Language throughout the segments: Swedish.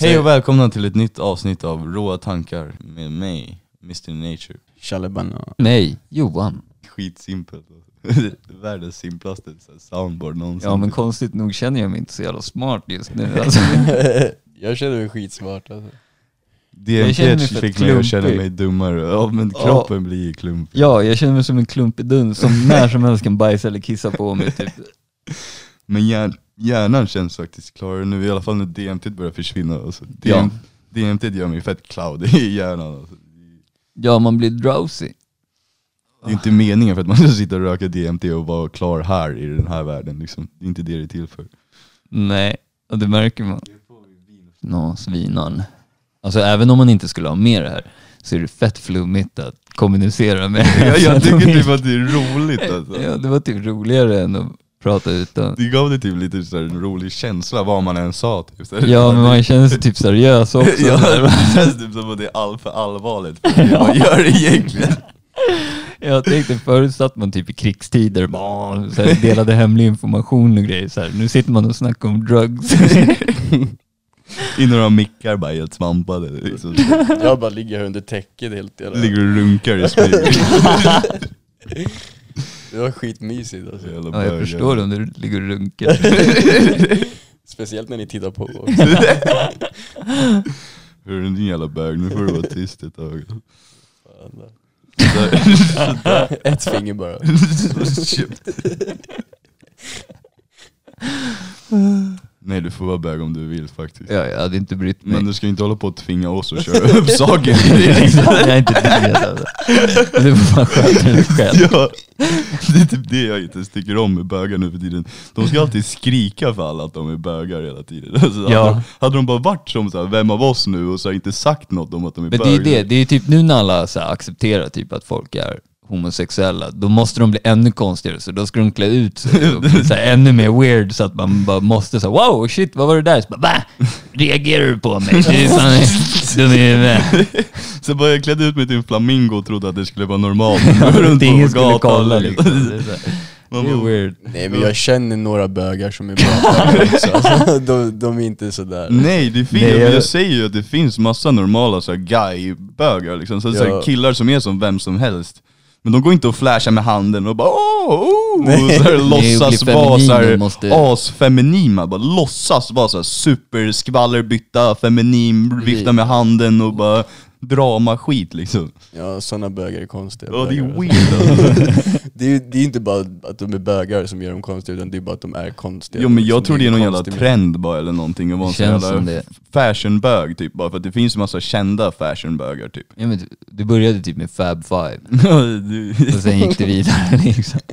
Hej och välkomna till ett nytt avsnitt av Råa tankar med mig, Mr Nature. Tjallebana. Nej, Johan. Skitsimpelt. Världens simplaste så här soundboard någonsin. Ja men konstigt nog känner jag mig inte så jävla smart just nu alltså. jag känner mig skitsmart alltså. jag känner mig DMT fett fick mig att känna mig dummare, ja men Ja. kroppen blir ju klumpig. Ja, jag känner mig som en klumpig dun som när som helst kan bajsa eller kissa på mig typ. Men hjärn, hjärnan känns faktiskt klarare nu, i alla fall när DMT börjar försvinna. Alltså, Ja. DM, DMT gör mig fett cloud i hjärnan. Alltså. Ja, man blir drowsy. Det är inte meningen för att man ska sitta och röka DMT och vara klar här i den här världen. Liksom. Det är inte det det är till för. Nej, och det märker man. Nå, svinan. Alltså även om man inte skulle ha med det här så är det fett flummigt att kommunicera med. Jag, jag tycker typ att det är roligt alltså. Ja, det var typ roligare än att prata utan. Det gav det typ lite så här en rolig känsla vad man än sa. Typ. Så här, Ja, men man känner sig typ seriös också. Ja, det känns typ som att det är all för allvarligt för det man gör egentligen. Jag tänkte förut satt man typ i krigstider bara, så här, delade hemlig information och grejer. Så här. Nu sitter man och snackar om drugs. I några mickar bara helt svampade. Liksom. Jag bara ligger här under täcket helt jävla... Ligger och runkar i smyg. Det var skitmysigt alltså. Jävla Ja, jag bögar. förstår om du ligger och runkar. Speciellt när ni tittar på. Hörru din jävla bög, nu får du vara tyst ett tag. Ett finger bara. Nej du får vara bög om du vill faktiskt. Ja, jag hade inte brytt mig. Men du ska inte hålla på att tvinga oss att köra upp saker. jag är inte det alltså. Du får bara sköta dig själv. Ja, det är typ det jag inte tycker om med bögar nu för tiden. De ska alltid skrika för alla att de är bögar hela tiden. Alltså, Ja. hade, hade de bara varit som så här, vem av oss nu och så inte sagt något om att de är Men det bögar. är det, det är typ nu när alla så här, accepterar typ att folk är homosexuella, då måste de bli ännu konstigare, så då ska de klä ut sig och bli så här, ännu mer weird så att man bara måste säga wow shit vad var det där? Så bara? Reagerar du på mig? Du är fan dum i. Så bara jag klädde ut mig till en flamingo och trodde att det skulle vara normalt. Gå runt Det ingen på skulle gatan, kolla liksom. liksom. Det är, det är weird. Nej men jag känner några bögar som är bra också. Alltså, de, de är inte sådär. Nej det finns, Nej, jag- jag säger ju att det finns massa normala guy-bögar liksom. så, så här, Ja. killar som är som vem som helst. Men de går inte och flashar med handen och bara åh, oh, Nej. och så här, Nej, låtsas vara feminin, så här, de måste- asfeminina, bara låtsas vara så här superskvallerbytta, feminin, vifta med handen och bara drama-skit liksom. Ja sådana bögar är konstiga Ja det är bögar. weird alltså. det, är, det är inte bara att de är bögar som gör dem konstiga, utan det är bara att de är konstiga. Jo men jag Liksom, tror det är någon jävla trend bara eller någonting, att vara en Det sån känns jävla som det. fashionbög typ, bara för att det finns ju massa kända fashionbögar typ. Ja, men du- började typ med Fab Five, Du- och sen gick det vidare liksom.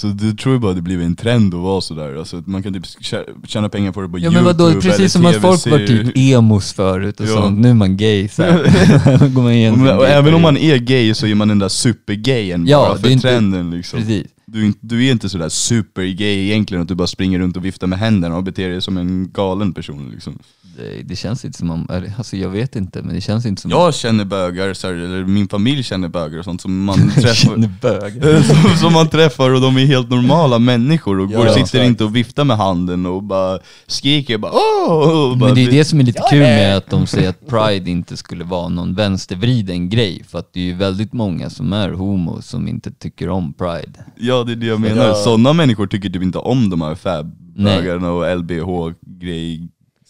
Så du tror ju bara det blivit en trend att vara sådär, alltså, man kan typ tjä- tjäna pengar på det på Ja men youtube vadå, precis som att folk var typ emos förut och Ja. sånt, nu är man gay så går man igenom Och, sin och även om man är gay så är man den där supergayen Ja, bara för inte- trenden liksom. Precis. Du, är inte- du är inte sådär supergay egentligen, att du bara springer runt och viftar med händerna och beter dig som en galen person liksom. Det, det känns inte som om, alltså jag vet inte, men det känns inte som Jag känner bögar, så här, eller min familj känner bögar och sånt som man träffar. som, som man träffar och de är helt normala människor och Ja, går, sitter exakt. inte och viftar med handen och bara skriker bara åh! Men det är det som är lite kul med att de säger att pride inte skulle vara någon vänstervriden grej, för att det är ju väldigt många som är homo som inte tycker om pride. Ja det är det jag menar, Ja. sådana människor tycker typ inte om de här fab-bögarna och LBH-grej,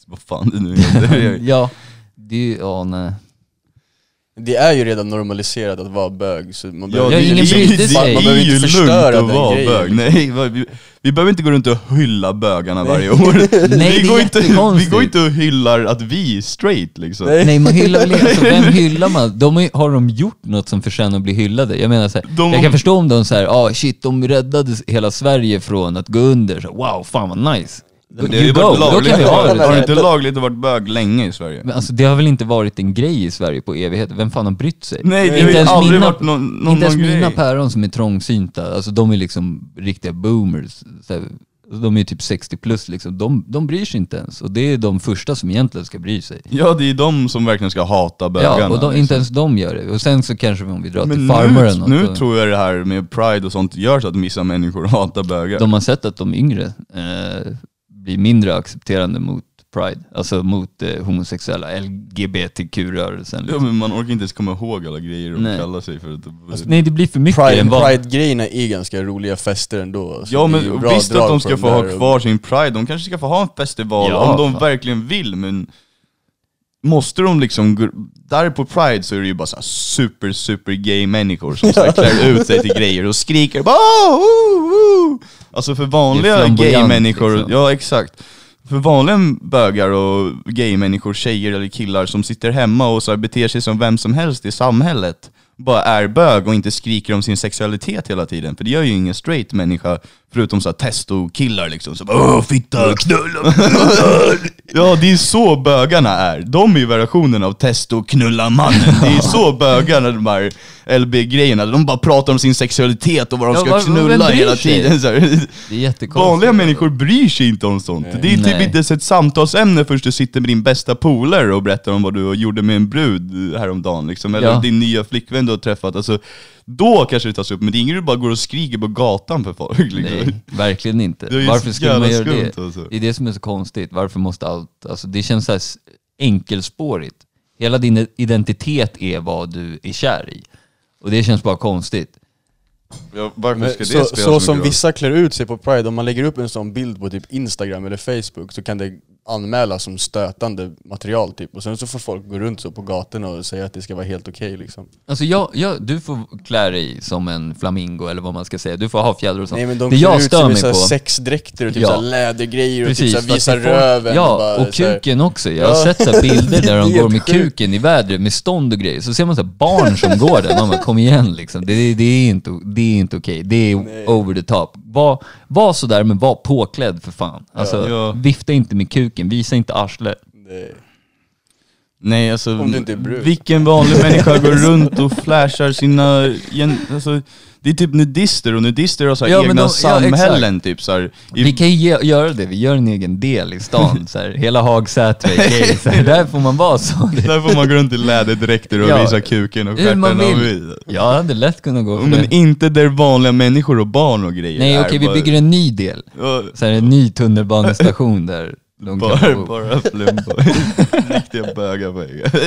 vad fan det nu heter. Ja, det är ju, ja nej. Det är ju redan normaliserat att vara bög, så man Ja, behöver Ja, det, ingen är- det, sig. är Man behöver ju inte förstöra att vara grejen, bög. Nej, vi, vi behöver inte gå runt och hylla bögarna varje år. Nej, vi, är går inte, vi går inte och hyllar att vi är straight liksom. Nej. Nej man hyllar väl alltså, vem hyllar man? De har, har de gjort något som förtjänar att bli hyllade? Jag menar så här, De- jag kan förstå om de säger ah shit de räddade hela Sverige från att gå under, så, wow fan vad nice. Det har ju go, varit då lagligt, kan vi ha det. har det inte lagligt att vara bög länge i Sverige? Men alltså det har väl inte varit en grej i Sverige på evigheter? Vem fan har brytt sig? Nej, det har inte ju ens aldrig mina, varit någon, någon, inte ens någon mina grej. päron som är trångsynta, alltså de är liksom riktiga boomers. Så här, de är typ 60 plus liksom, de, de bryr sig inte ens. Och det är de första som egentligen ska bry sig. Ja det är de som verkligen ska hata bögarna. Ja, och de, liksom. inte ens de gör det. Och sen så kanske om vi drar till Men farmaren nu, nu och, tror jag det här med pride och sånt gör så att vissa människor hatar bögar. de har sett att de yngre eh, blir mindre accepterande mot Pride, alltså mot eh, homosexuella, LGBTQ-rörelsen. Ja Liksom. men man orkar inte ens komma ihåg alla grejer de Nej. kallar sig för. Att, Alltså, nej, det blir för mycket. Pride, Pride-grejerna är ganska roliga fester ändå. Ja men visst att de ska få ha där och- kvar sin pride, de kanske ska få ha en festival Ja, om de fan. verkligen vill men Måste de liksom, där på pride så är det ju bara så super super gay människor som så klär ut sig till grejer och skriker bara "Oh, oh, oh." Alltså för vanliga flamboyant, gay-människor, liksom. ja exakt för vanliga bögar och gay-människor, tjejer eller killar som sitter hemma och så beter sig som vem som helst i samhället bara är bög och inte skriker om sin sexualitet hela tiden. För det gör ju ingen straight människa, förutom så här testo-killar liksom. Så bara Åh, fitta, knulla! ja, det är så bögarna är. De är ju versionen av testo-knulla-mannen. Det är så bögarna, de här LB-grejerna, de bara pratar om sin sexualitet och vad de Ja, ska vad- vem knulla bryr hela sig? tiden. Så här. Det är jättekonstigt. Vanliga människor bryr sig inte om sånt. Det är typ Nej. inte ens ett samtalsämne först du sitter med din bästa polare och berättar om vad du gjorde med en brud häromdagen liksom. Eller Ja. din nya flickvän du har träffat. Alltså, då kanske det tas upp, men det är ingen du bara går och skriker på gatan för folk. Liksom. Nej, verkligen inte. Det är ju Varför så skulle man göra det? alltså. Det är det som är så konstigt. Varför måste allt... Alltså det känns så här enkelspårigt. Hela din identitet är vad du är kär i. Och det känns bara konstigt. Ja, varför Men ska det så spela så mycket som vissa klär ut sig på Pride, om man lägger upp en sån bild på typ Instagram eller Facebook så kan det anmälas som stötande material typ. Och sen så får folk gå runt så på gatorna och säga att det ska vara helt okej liksom. Alltså jag, jag, du får klä dig som en flamingo eller vad man ska säga. Du får ha fjädrar och sånt. Nej men de det jag ut sig stör med mig på... sexdräkter och typ Ja. lädergrejer och Precis, typ så visar röven. Ja, bara och så här- kuken också. Jag har Ja. sett så bilder där de går med kuken i vädret med stånd och grejer. Så ser man så här barn som går där. Man bara, kom igen liksom. Det, det är inte, det är inte okej. Det är Nej. over the top. Var, var sådär men var påklädd för fan. Alltså, Ja. vifta inte med kuken, visa inte arslet. Det- Nej alltså, Om du inte är brud. vilken vanlig människa går runt och flashar sina, gen- alltså, det är typ nudister och nudister har så här Ja, men egna de- ja, samhällen typ så här. I, Vi kan ju ge, göra det, vi gör en egen del i stan. Så här, hela Hagsätra är gay. Så här, där får man vara så. Där får man gå runt i läderdräkter och Ja. visa kuken och Hur man stjärten och vill. Jag hade lätt kunnat gå för Men det. inte där vanliga människor och barn och grejer Nej är. okej, vi Bara- bygger en ny del. Ja, Så här, en ny tunnelbanestation där kan bara, bara flumpa. riktiga bögar på gång.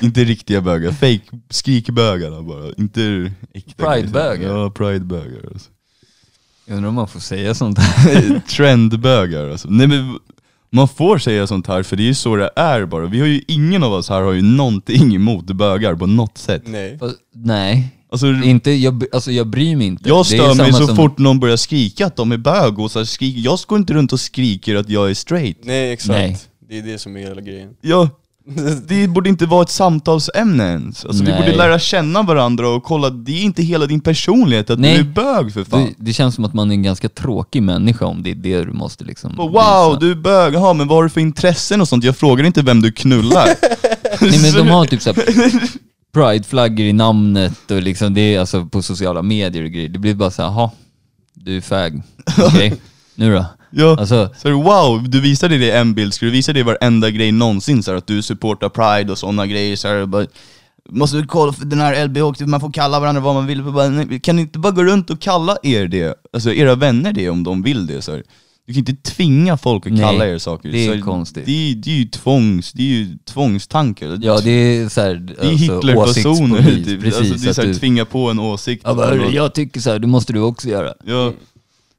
Inte riktiga bögar, fake skrikbögarna bara. Inte äkta. Pridebögar. Ja, pridebögar alltså. Jag undrar om man får säga sånt här. Trendbögar alltså. Nej men man får säga sånt här för det är ju så det är bara. Vi har ju, ingen av oss här har ju någonting emot bögar på något sätt. Nej. Fast, Nej, Alltså, inte, jag, alltså jag bryr mig inte. jag stör mig så som- fort någon börjar skrika att de är bög och så här skriker. Jag går inte runt och skriker att jag är straight. Nej exakt. Nej. Det är det som är hela grejen. Ja, det borde inte vara ett samtalsämne ens. Alltså, vi borde lära känna varandra och kolla, det är inte hela din personlighet att Nej. du är bög för fan. Det, det känns som att man är en ganska tråkig människa om det är det du måste liksom Bara, visa. wow, du är bög, jaha men vad har du för intressen och sånt? Jag frågar inte vem du knullar. Nej men de har typ såhär prideflaggor i namnet och liksom det är alltså på sociala medier och grejer. Det blir bara såhär, jaha, du är fag. Okej, nu då? Ja, Alltså, så här, wow, du visade det i en bild, ska du visa det i varenda grej någonsin? Så här, att du supportar pride och sådana grejer. Så här, bara, måste du kolla för den här LBH, man får kalla varandra vad man vill. Bara, nej, kan ni inte bara gå runt och kalla er det? Alltså era vänner det om de vill det. Så här. Du kan inte tvinga folk att Nej, kalla er saker. det är konstigt. Det är, det är ju tvångs, det är ju tvångstankar. ja det är såhär, det är alltså, åsiktspolis. typ. Precis, alltså, det är att du, tvinga på en åsikt. ja, bara, hörru, jag tycker så här, det måste du också göra. ja,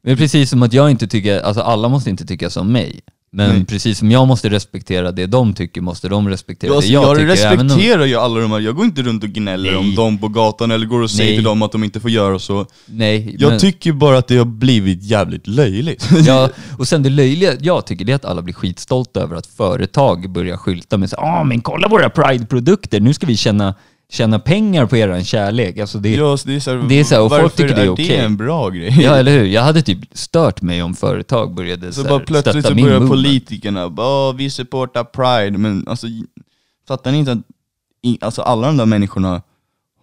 Men precis som att jag inte tycker, alltså alla måste inte tycka som mig. Men Nej. precis som jag måste respektera det de tycker, måste de respektera Ja, det alltså, jag, jag tycker. om- respekterar ju alla de här, jag går inte runt och gnäller Nej. om dem på gatan eller går och säger Nej. till dem att de inte får göra så. Nej, Jag men- tycker bara att det har blivit jävligt löjligt. Ja, och sen det löjliga jag tycker det är att alla blir skitstolta över att företag börjar skylta med så ah men kolla våra Pride-produkter, nu ska vi tjäna, tjäna pengar på eran kärlek. Alltså det, ja. Ja, så det är så här, Det är så här, och folk tycker det är är okej. det en bra grej? eller hur? Jag hade typ stört mig om företag började så så bara plötsligt så börjar politikerna bara, "Åh, vi supportar pride, men alltså fattar ni inte att alltså, alla de där människorna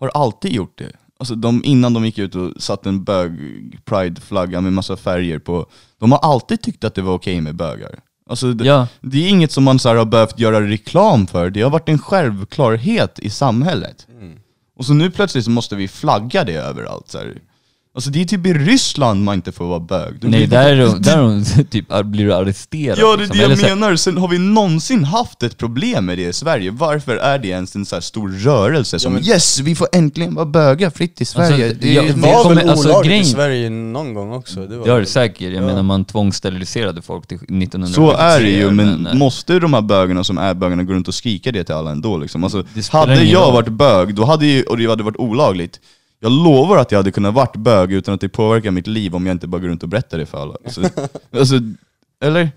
har alltid gjort det? Alltså de, innan de gick ut och satte en bög pride-flagga med massa färger på, de har alltid tyckt att det var okej med bögar. Alltså, det, Ja, det är inget som man så här har behövt göra reklam för, det har varit en självklarhet i samhället. Mm. Och så nu plötsligt så måste vi flagga det överallt. Så här. Alltså det är typ i Ryssland man inte får vara bög. Du Nej, blir- där, är de- där är de typ, blir du arresterad. Ja det är liksom. det Eller jag så här- menar, sen har vi någonsin haft ett problem med det i Sverige? Varför är det ens en så här stor rörelse som men- yes, vi får äntligen vara bögar fritt i Sverige? Alltså, det ja, är Det det var kommer- väl alltså, olagligt grejen- i Sverige någon gång också? Det var Det har det väl- säkert, jag Ja. menar man tvångssteriliserade folk till 1973 Så är det ju, men eh, måste de här bögarna som är bögarna gå runt och skrika det till alla ändå liksom? Alltså, Det spelar hade ingen jag roll. varit bög, då hade ju, och det hade varit olagligt, jag lovar att jag hade kunnat varit bög utan att det påverkar mitt liv om jag inte bara går runt och berättar det för alla. Alltså, alltså, eller?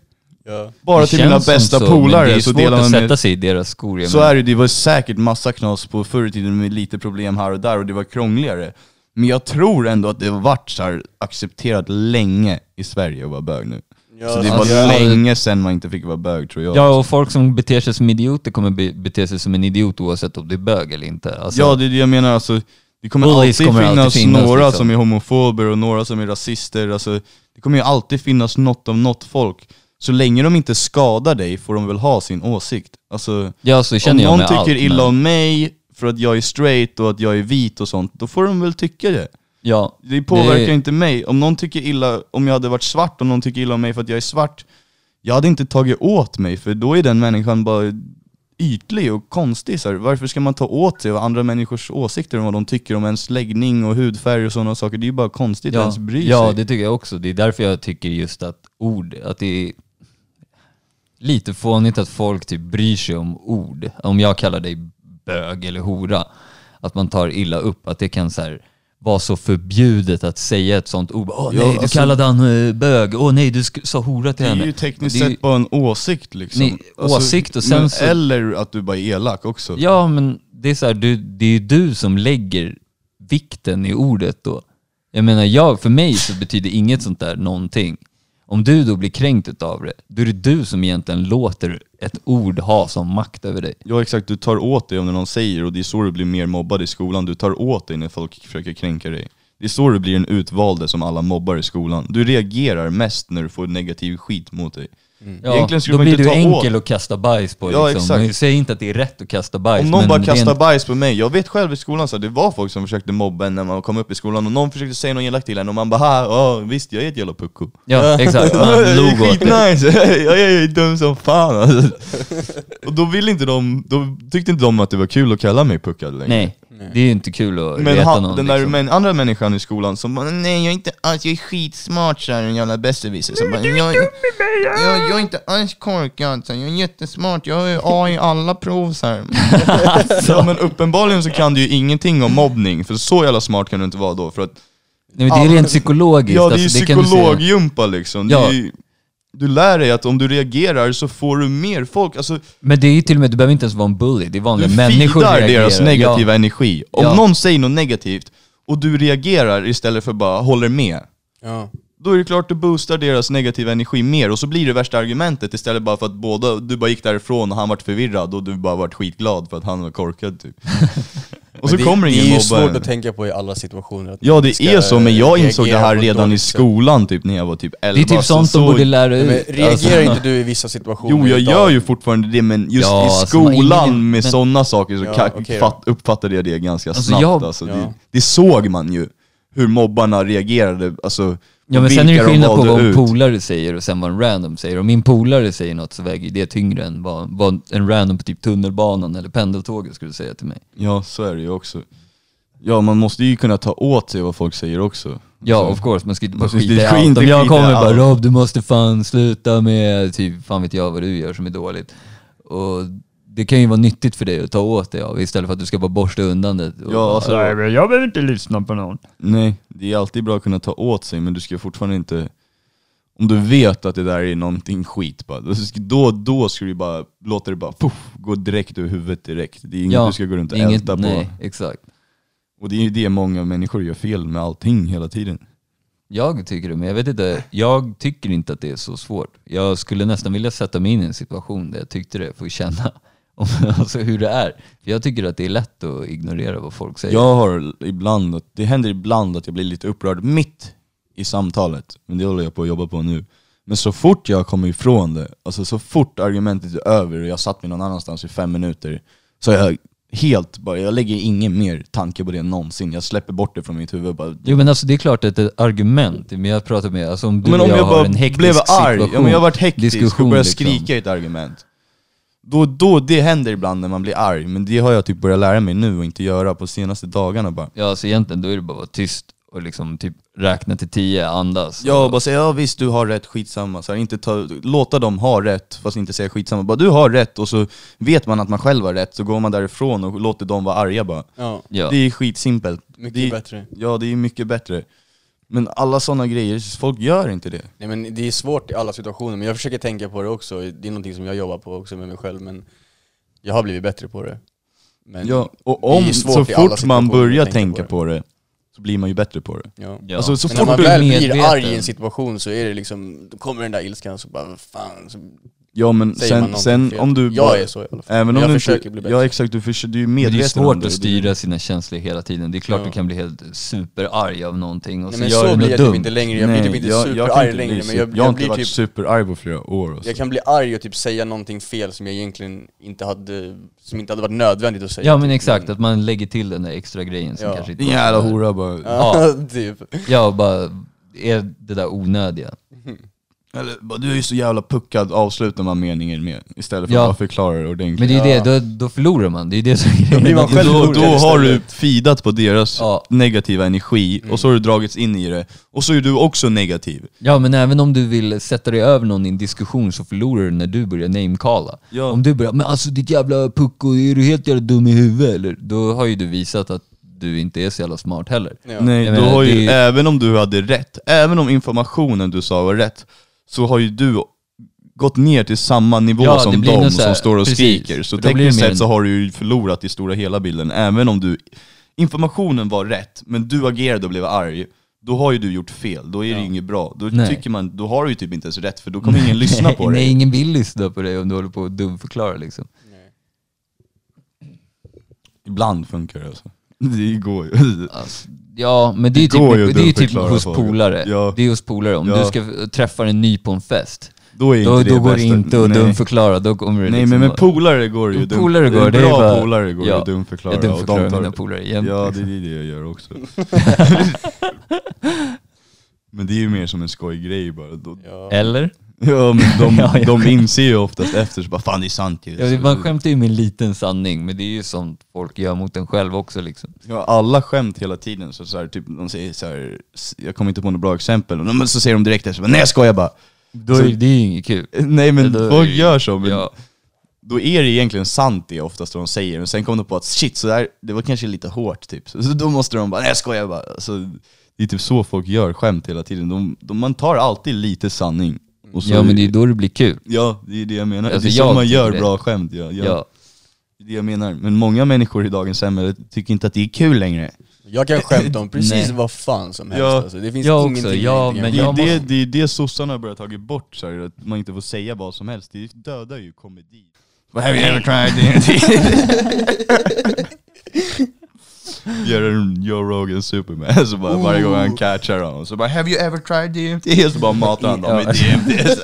Ja. Bara det till mina bästa så, polare det är så svårt delar att sätta med... sig i deras skor. Så menar. är det, det var säkert massa knas på förr i tiden med lite problem här och där och det var krångligare. Men jag tror ändå att det har varit så här accepterat länge i Sverige att vara bög nu. Ja, så det var alltså, länge sedan man inte fick vara bög tror jag. Ja, och folk som beter sig som idioter kommer be bete sig som en idiot oavsett om det är bög eller inte. Alltså, Ja det är det jag menar, alltså, det kommer Bullies alltid kommer alltid finnas finnas, några liksom. som är homofober och några som är rasister, alltså, det kommer ju alltid finnas något av något folk. Så länge de inte skadar dig får de väl ha sin åsikt. Alltså, ja, så om känner jag någon tycker allt, illa men- om mig för att jag är straight och att jag är vit och sånt, då får de väl tycka det. Ja, Det påverkar Det- inte mig. Om någon tycker illa, om jag hade varit svart och någon tycker illa om mig för att jag är svart, jag hade inte tagit åt mig för då är den människan bara ytlig och konstig. Så här. Varför ska man ta åt sig av andra människors åsikter om vad de tycker om ens läggning och hudfärg och sådana saker? Det är ju bara konstigt att ja, ens bry ja sig. det tycker jag också. Det är därför jag tycker just att ord, att det är lite fånigt att folk typ bryr sig om ord. Om jag kallar dig bög eller hora, att man tar illa upp, att det kan så här vara så förbjudet att säga ett sånt ord. Åh nej, Ja, du alltså- kallade han eh, bög. Åh nej, du sa hora till Det är henne. ju tekniskt Det är ju- sett bara en åsikt liksom. Nej, åsikt och sen men, så- Eller att du bara är elak också. Ja, men det är så här, du, det är ju du som lägger vikten i ordet då. Jag menar, jag, för mig så betyder inget sånt där någonting. Om du då blir kränkt utav det, då är det du som egentligen låter ett ord ha som makt över dig. Ja exakt, du tar åt dig om någon säger och det är så du blir mer mobbad i skolan. Du tar åt dig när folk försöker kränka dig. Det är så du blir en utvalde som alla mobbar i skolan. Du reagerar mest när du får negativ skit mot dig. Ja, Egentligen skulle då man blir inte du ta enkel åt- att kasta bajs på. Ja, liksom. exakt. Säg inte att det är rätt att kasta bajs. Om någon bara kastar rent- bajs på mig, jag vet själv i skolan så här, det var folk som försökte mobba en när man kom upp i skolan och någon försökte säga något elakt till en och man bara ja visst jag är ett jävla pucko. Ja, exakt. Man log åt skitnice, jag är dum som fan alltså. Och då ville inte de, då tyckte inte de att det var kul att kalla mig puckad längre. Nej, det är ju inte kul att Men reta han, någon. den där liksom. men, andra människan i skolan som bara nej jag är inte alls, jag är skitsmart såhär, en jävla besserwisser som bara jag, jag, jag, jag är inte alls korkad, så här, jag är jättesmart, jag har ju A i alla prov såhär. ja men uppenbarligen så kan du ju ingenting om mobbning, för så jävla smart kan du inte vara då för att Nej, men det är rent psykologiskt. Ja det är ju alltså, det psykologjumpa liksom. Det Ja. är ju, du lär dig att om du reagerar så får du mer folk, alltså Men det är ju till och med, du behöver inte ens vara en bully. Det är du vanliga människor feedar reagerar. deras negativa Ja. energi. Om Ja. någon säger något negativt och du reagerar istället för bara håller med, Ja. då är det klart du boostar deras negativa energi mer och så blir det värsta argumentet istället bara för att båda, du bara gick därifrån och han vart förvirrad och du bara vart skitglad för att han var korkad typ. och så det, kommer det ingen är ju mobba svårt att tänka på i alla situationer. att Ja det är så, men jag insåg det här redan i skolan typ när jag var typ 11. Det är typ så, sånt de så, borde lära ut. Men reagerar Alltså- inte du i vissa situationer Jo jag idag? gör ju fortfarande det men just Ja, i alltså, skolan ingen- med sådana saker så Ja, då. fatt, uppfattade jag det ganska Alltså, snabbt jag- alltså, Ja. det, det såg man ju, hur mobbarna reagerade, alltså Ja men sen är det de skillnad på vad en polare säger och sen vad en random säger. Om min polare säger något så väger det tyngre än vad, vad en random på typ tunnelbanan eller pendeltåget skulle säga till mig. Ja så är det ju också. Ja man måste ju kunna ta åt sig vad folk säger också. Ja Så- of course, man ska inte bara skita i allt. Om jag kommer bara. Rob du måste fan sluta med, typ fan vet jag vad du gör som är dåligt. Och det kan ju vara nyttigt för dig att ta åt dig av istället för att du ska bara borsta undan det. Och Ja, alltså- "Nej, men jag behöver inte lyssna på någon. Nej, det är alltid bra att kunna ta åt sig men du ska fortfarande inte om du vet att det där är någonting skit bara, då, då ska du bara låta det bara puff, gå direkt ur huvudet direkt. Det är inget Ja, du ska gå runt och Inget, älta på. nej, exakt. Och det är ju det många människor gör fel med allting hela tiden. Jag tycker det, men jag vet inte. Jag tycker inte att det är så svårt. Jag skulle nästan vilja sätta mig in i en situation där jag tyckte det för att känna om, alltså hur det är. För jag tycker att det är lätt att ignorera vad folk säger. Jag har ibland, det händer ibland att jag blir lite upprörd mitt i samtalet, men det håller jag på att jobba på nu. Men så fort jag kommer ifrån det, alltså så fort argumentet är över och jag satt mig någon annanstans i fem minuter, så jag helt bara, jag lägger ingen mer tanke på det någonsin. Jag släpper bort det från mitt huvud bara. Jo men alltså det är klart att det är ett argument, men jag pratar med, alltså om du men och om jag, jag har en hektisk arg, situation, ja, men jag har varit hektisk och börjat liksom. skrika i ett argument. Då, då, det händer ibland när man blir arg, men det har jag typ börjat lära mig nu och inte göra på senaste dagarna bara. Ja alltså egentligen då är det bara att vara tyst och liksom typ räkna till tio, andas. Ja, och, bara säga ja visst du har rätt, skitsamma. Så här, inte ta, låta dem ha rätt, fast inte säga skitsamma. Bara du har rätt, och så vet man att man själv har rätt, så går man därifrån och låter dem vara arga bara. Ja, ja. Det är skitsimpelt. mycket det, bättre. Ja, det är mycket bättre. Men alla sådana grejer, folk gör inte det. Nej men det är svårt i alla situationer, men jag försöker tänka på det också. Det är någonting som jag jobbar på också med mig själv, men jag har blivit bättre på det. Men Ja, och det är om, så fort man börjar tänka på på det, så blir man ju bättre på det. ja. ja. Alltså, så Men fort när man väl blir medveten- arg i en situation så är det liksom, då kommer den där ilskan så bara, fan. Så Ja men säger sen, sen fel. om du Jag bara, är så i alla fall. även om jag du försöker inte, bli bättre. Ja exakt, du, försöker, du är Men det är medveten om svårt att styra sina känslor hela tiden. Det är klart Ja. du kan bli helt superarg av någonting och Nej, så men gör så blir jag typ inte längre, jag blir typ inte jag, superarg inte längre men jag, jag jag, har inte blir varit typ superarg på flera år alltså. Jag kan bli arg och typ säga någonting fel som jag egentligen inte hade, som inte hade varit nödvändigt att säga. Ja men typ. exakt, att man lägger till den där extra grejen som Ja. kanske inte Din jävla hora bara. Ja, typ. Ja, och bara är det där onödiga. Eller, du är ju så jävla puckad, avslutar man meningen med. Istället för Ja. att bara förklara det ordentligt. Men det är ju det, då, då förlorar man. Det är det som är grejen. man Att- själv då, då har du fidat på deras Ja. negativa energi, och så har du dragits in i det, och så är du också negativ. Ja men även om du vill sätta dig över någon i en diskussion så förlorar du när du börjar namecalla. Ja. Om du börjar men alltså ditt jävla pucko, är du helt jävla dum i huvudet eller? Då har ju du visat att du inte är så jävla smart heller. Ja. Nej, Jag då menar, har ju, det är- även om du hade rätt, även om informationen du sa var rätt, så har ju du gått ner till samma nivå Ja, det som blir de nog så här- som står och precis. skriker. Så Då blir det tekniskt mer sett så har du ju förlorat i stora hela bilden, även om du... Informationen var rätt, men du agerade och blev arg. Då har ju du gjort fel, då är det ju inget bra. Då Nej. tycker man, då har du ju typ inte ens rätt, för då kommer ingen lyssna på Nej, dig. ingen vill lyssna på dig om du håller på att dumförklara liksom. Ibland funkar det alltså. Det går ju. Alltså, ja, men det är Det ju typ, att det är typ hos polare. Ja. Det är hos polare. Om Ja. du ska träffa en ny på en fest, Då är inte då, det då går det inte att Nej. dumförklara. Då kommer det Nej liksom men med polare går det ju dum- Polare går, det är bra bara- polare går ja, det att dumförklara. Jag dumförklarar tar- mina polare jämt. Ja, det är det jag gör också. men det är ju mer som en skojgrej bara. Då, Ja. Eller? Ja men de, Ja, ja. de inser ju oftast efter så bara fan det är sant ju. Ja, man skämtar ju med en liten sanning, men det är ju sånt folk gör mot en själv också liksom. Ja, alla skämt hela tiden, så, så här, typ, de säger så här, jag kommer inte på något bra exempel, men så säger de direkt efter, nej jag skojar bara. Då Så- är det ju inget kul. Nej men är folk gör så, men Ja. då är det egentligen sant det oftast vad de säger, men sen kom de på att shit, så där, det var kanske lite hårt typ. Så, så då måste de bara, nej jag skojar bara. Så, det är typ så folk gör skämt hela tiden, de, de, man tar alltid lite sanning. Och så, ja men det är då det blir kul. Ja, det är det jag menar. Alltså, det är jag så man gör det. bra skämt. Ja, ja. Ja. Det är det jag menar. Men många människor i dagens samhälle tycker inte att det är kul längre. Jag kan skämta om precis vad fan som helst Ja. alltså. Det finns Jag ingenting också, ja, men Det är jag det, måste- det, är det sossarna har börjat tagit bort, så här, att man inte får säga vad som helst. Det dödar ju komedi. But have you ever tried? Gör en Joe Rogan Superman, så bara varje gång han catchar honom, så bara 'Have you ever tried DMT?' Så bara matar han dem med. DMT.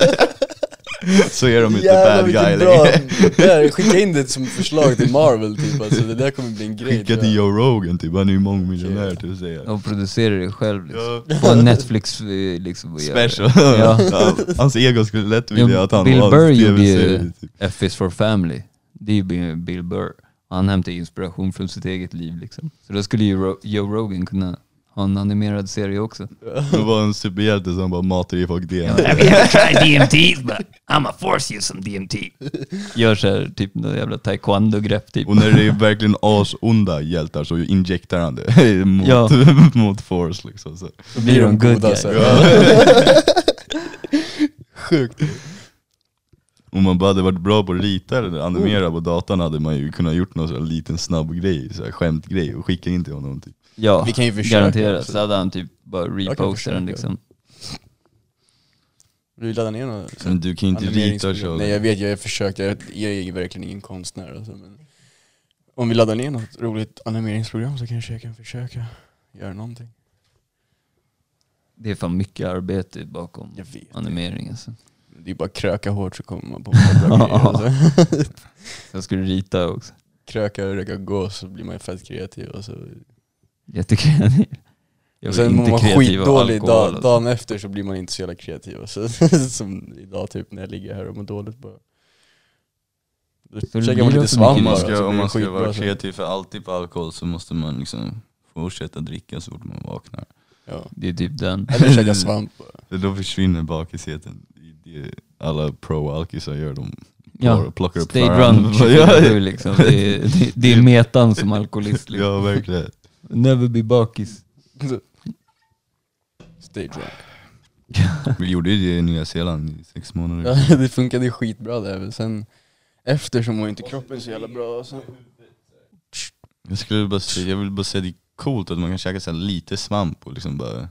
så är de inte Jävlar bad guy längre. skicka in det som förslag till Marvel typ alltså, det där kommer bli en grej Skicka till. Joe Rogan typ, han är ju mångmiljonär till att säga. Och producerar det själv liksom. Ja. På Netflix eh, liksom. och. Special. Ja. Ja, Hans ego skulle lätt Jo, vilja att han Bill var Burr gjorde ju typ. F is for family. Det är ju Bill Burr. Han hämtar inspiration från sitt eget liv liksom. Så då skulle ju Joe Rogan kunna ha en animerad serie också. Det var en superhjälte som bara matar i folk det. Have you ever tried DMT? But I'm a force you some DMT. Gör såhär typ något jävla taekwondo-grepp typ. Och när det är verkligen asonda hjältar så injektar han det mot, Ja. mot force liksom. Så. Då blir de good goda guys. sen. Sjukt. Om man bara hade varit bra på att rita eller animera på datan hade man ju kunnat gjort någon sån här liten snabb grej, så här skämtgrej och skicka in till honom typ. Ja, Vi kan ju försöka garanterat. Så hade han typ bara repostat den liksom. Du ladda ner något? Men du kan ju inte rita så. Nej jag vet, jag har försökt, jag jag är verkligen ingen konstnär alltså, men Om vi laddar ner något roligt animeringsprogram så kanske jag kan försöka göra någonting Det är fan mycket arbete bakom Jag vet animering alltså. Det är bara kröka hårt så kommer man på bra grejer alltså. Jag skulle rita också. kröka och röka gås så blir man ju fett kreativ och så Jättekreativ. Jag sen mår man skitdålig dag, alltså. dagen efter så blir man inte så jävla kreativ. Så, som idag typ när jag ligger här och mår dåligt bara. Då käkar man lite svamp bara ska, om man ska skitbra vara sen. kreativ för alltid på alkohol så måste man liksom fortsätta dricka så fort man vaknar. Ja. Det är typ den. Eller käka svamp bara. Då försvinner bakisheten. Alla pro-alkisar gör, de Ja, plockar upp Stay drunk, ja, liksom. det, är, det, det är metan som alkoholist. Liksom. ja, verkligen. Never be bakis. Stay drunk. Vi gjorde ju det i Nya Zeeland i sex månader. Ja, det funkade ju skitbra där men sen efter så mår inte kroppen så jävla bra. Så. Jag skulle bara säga, jag vill bara säga det är coolt att man kan käka så här lite svamp och liksom bara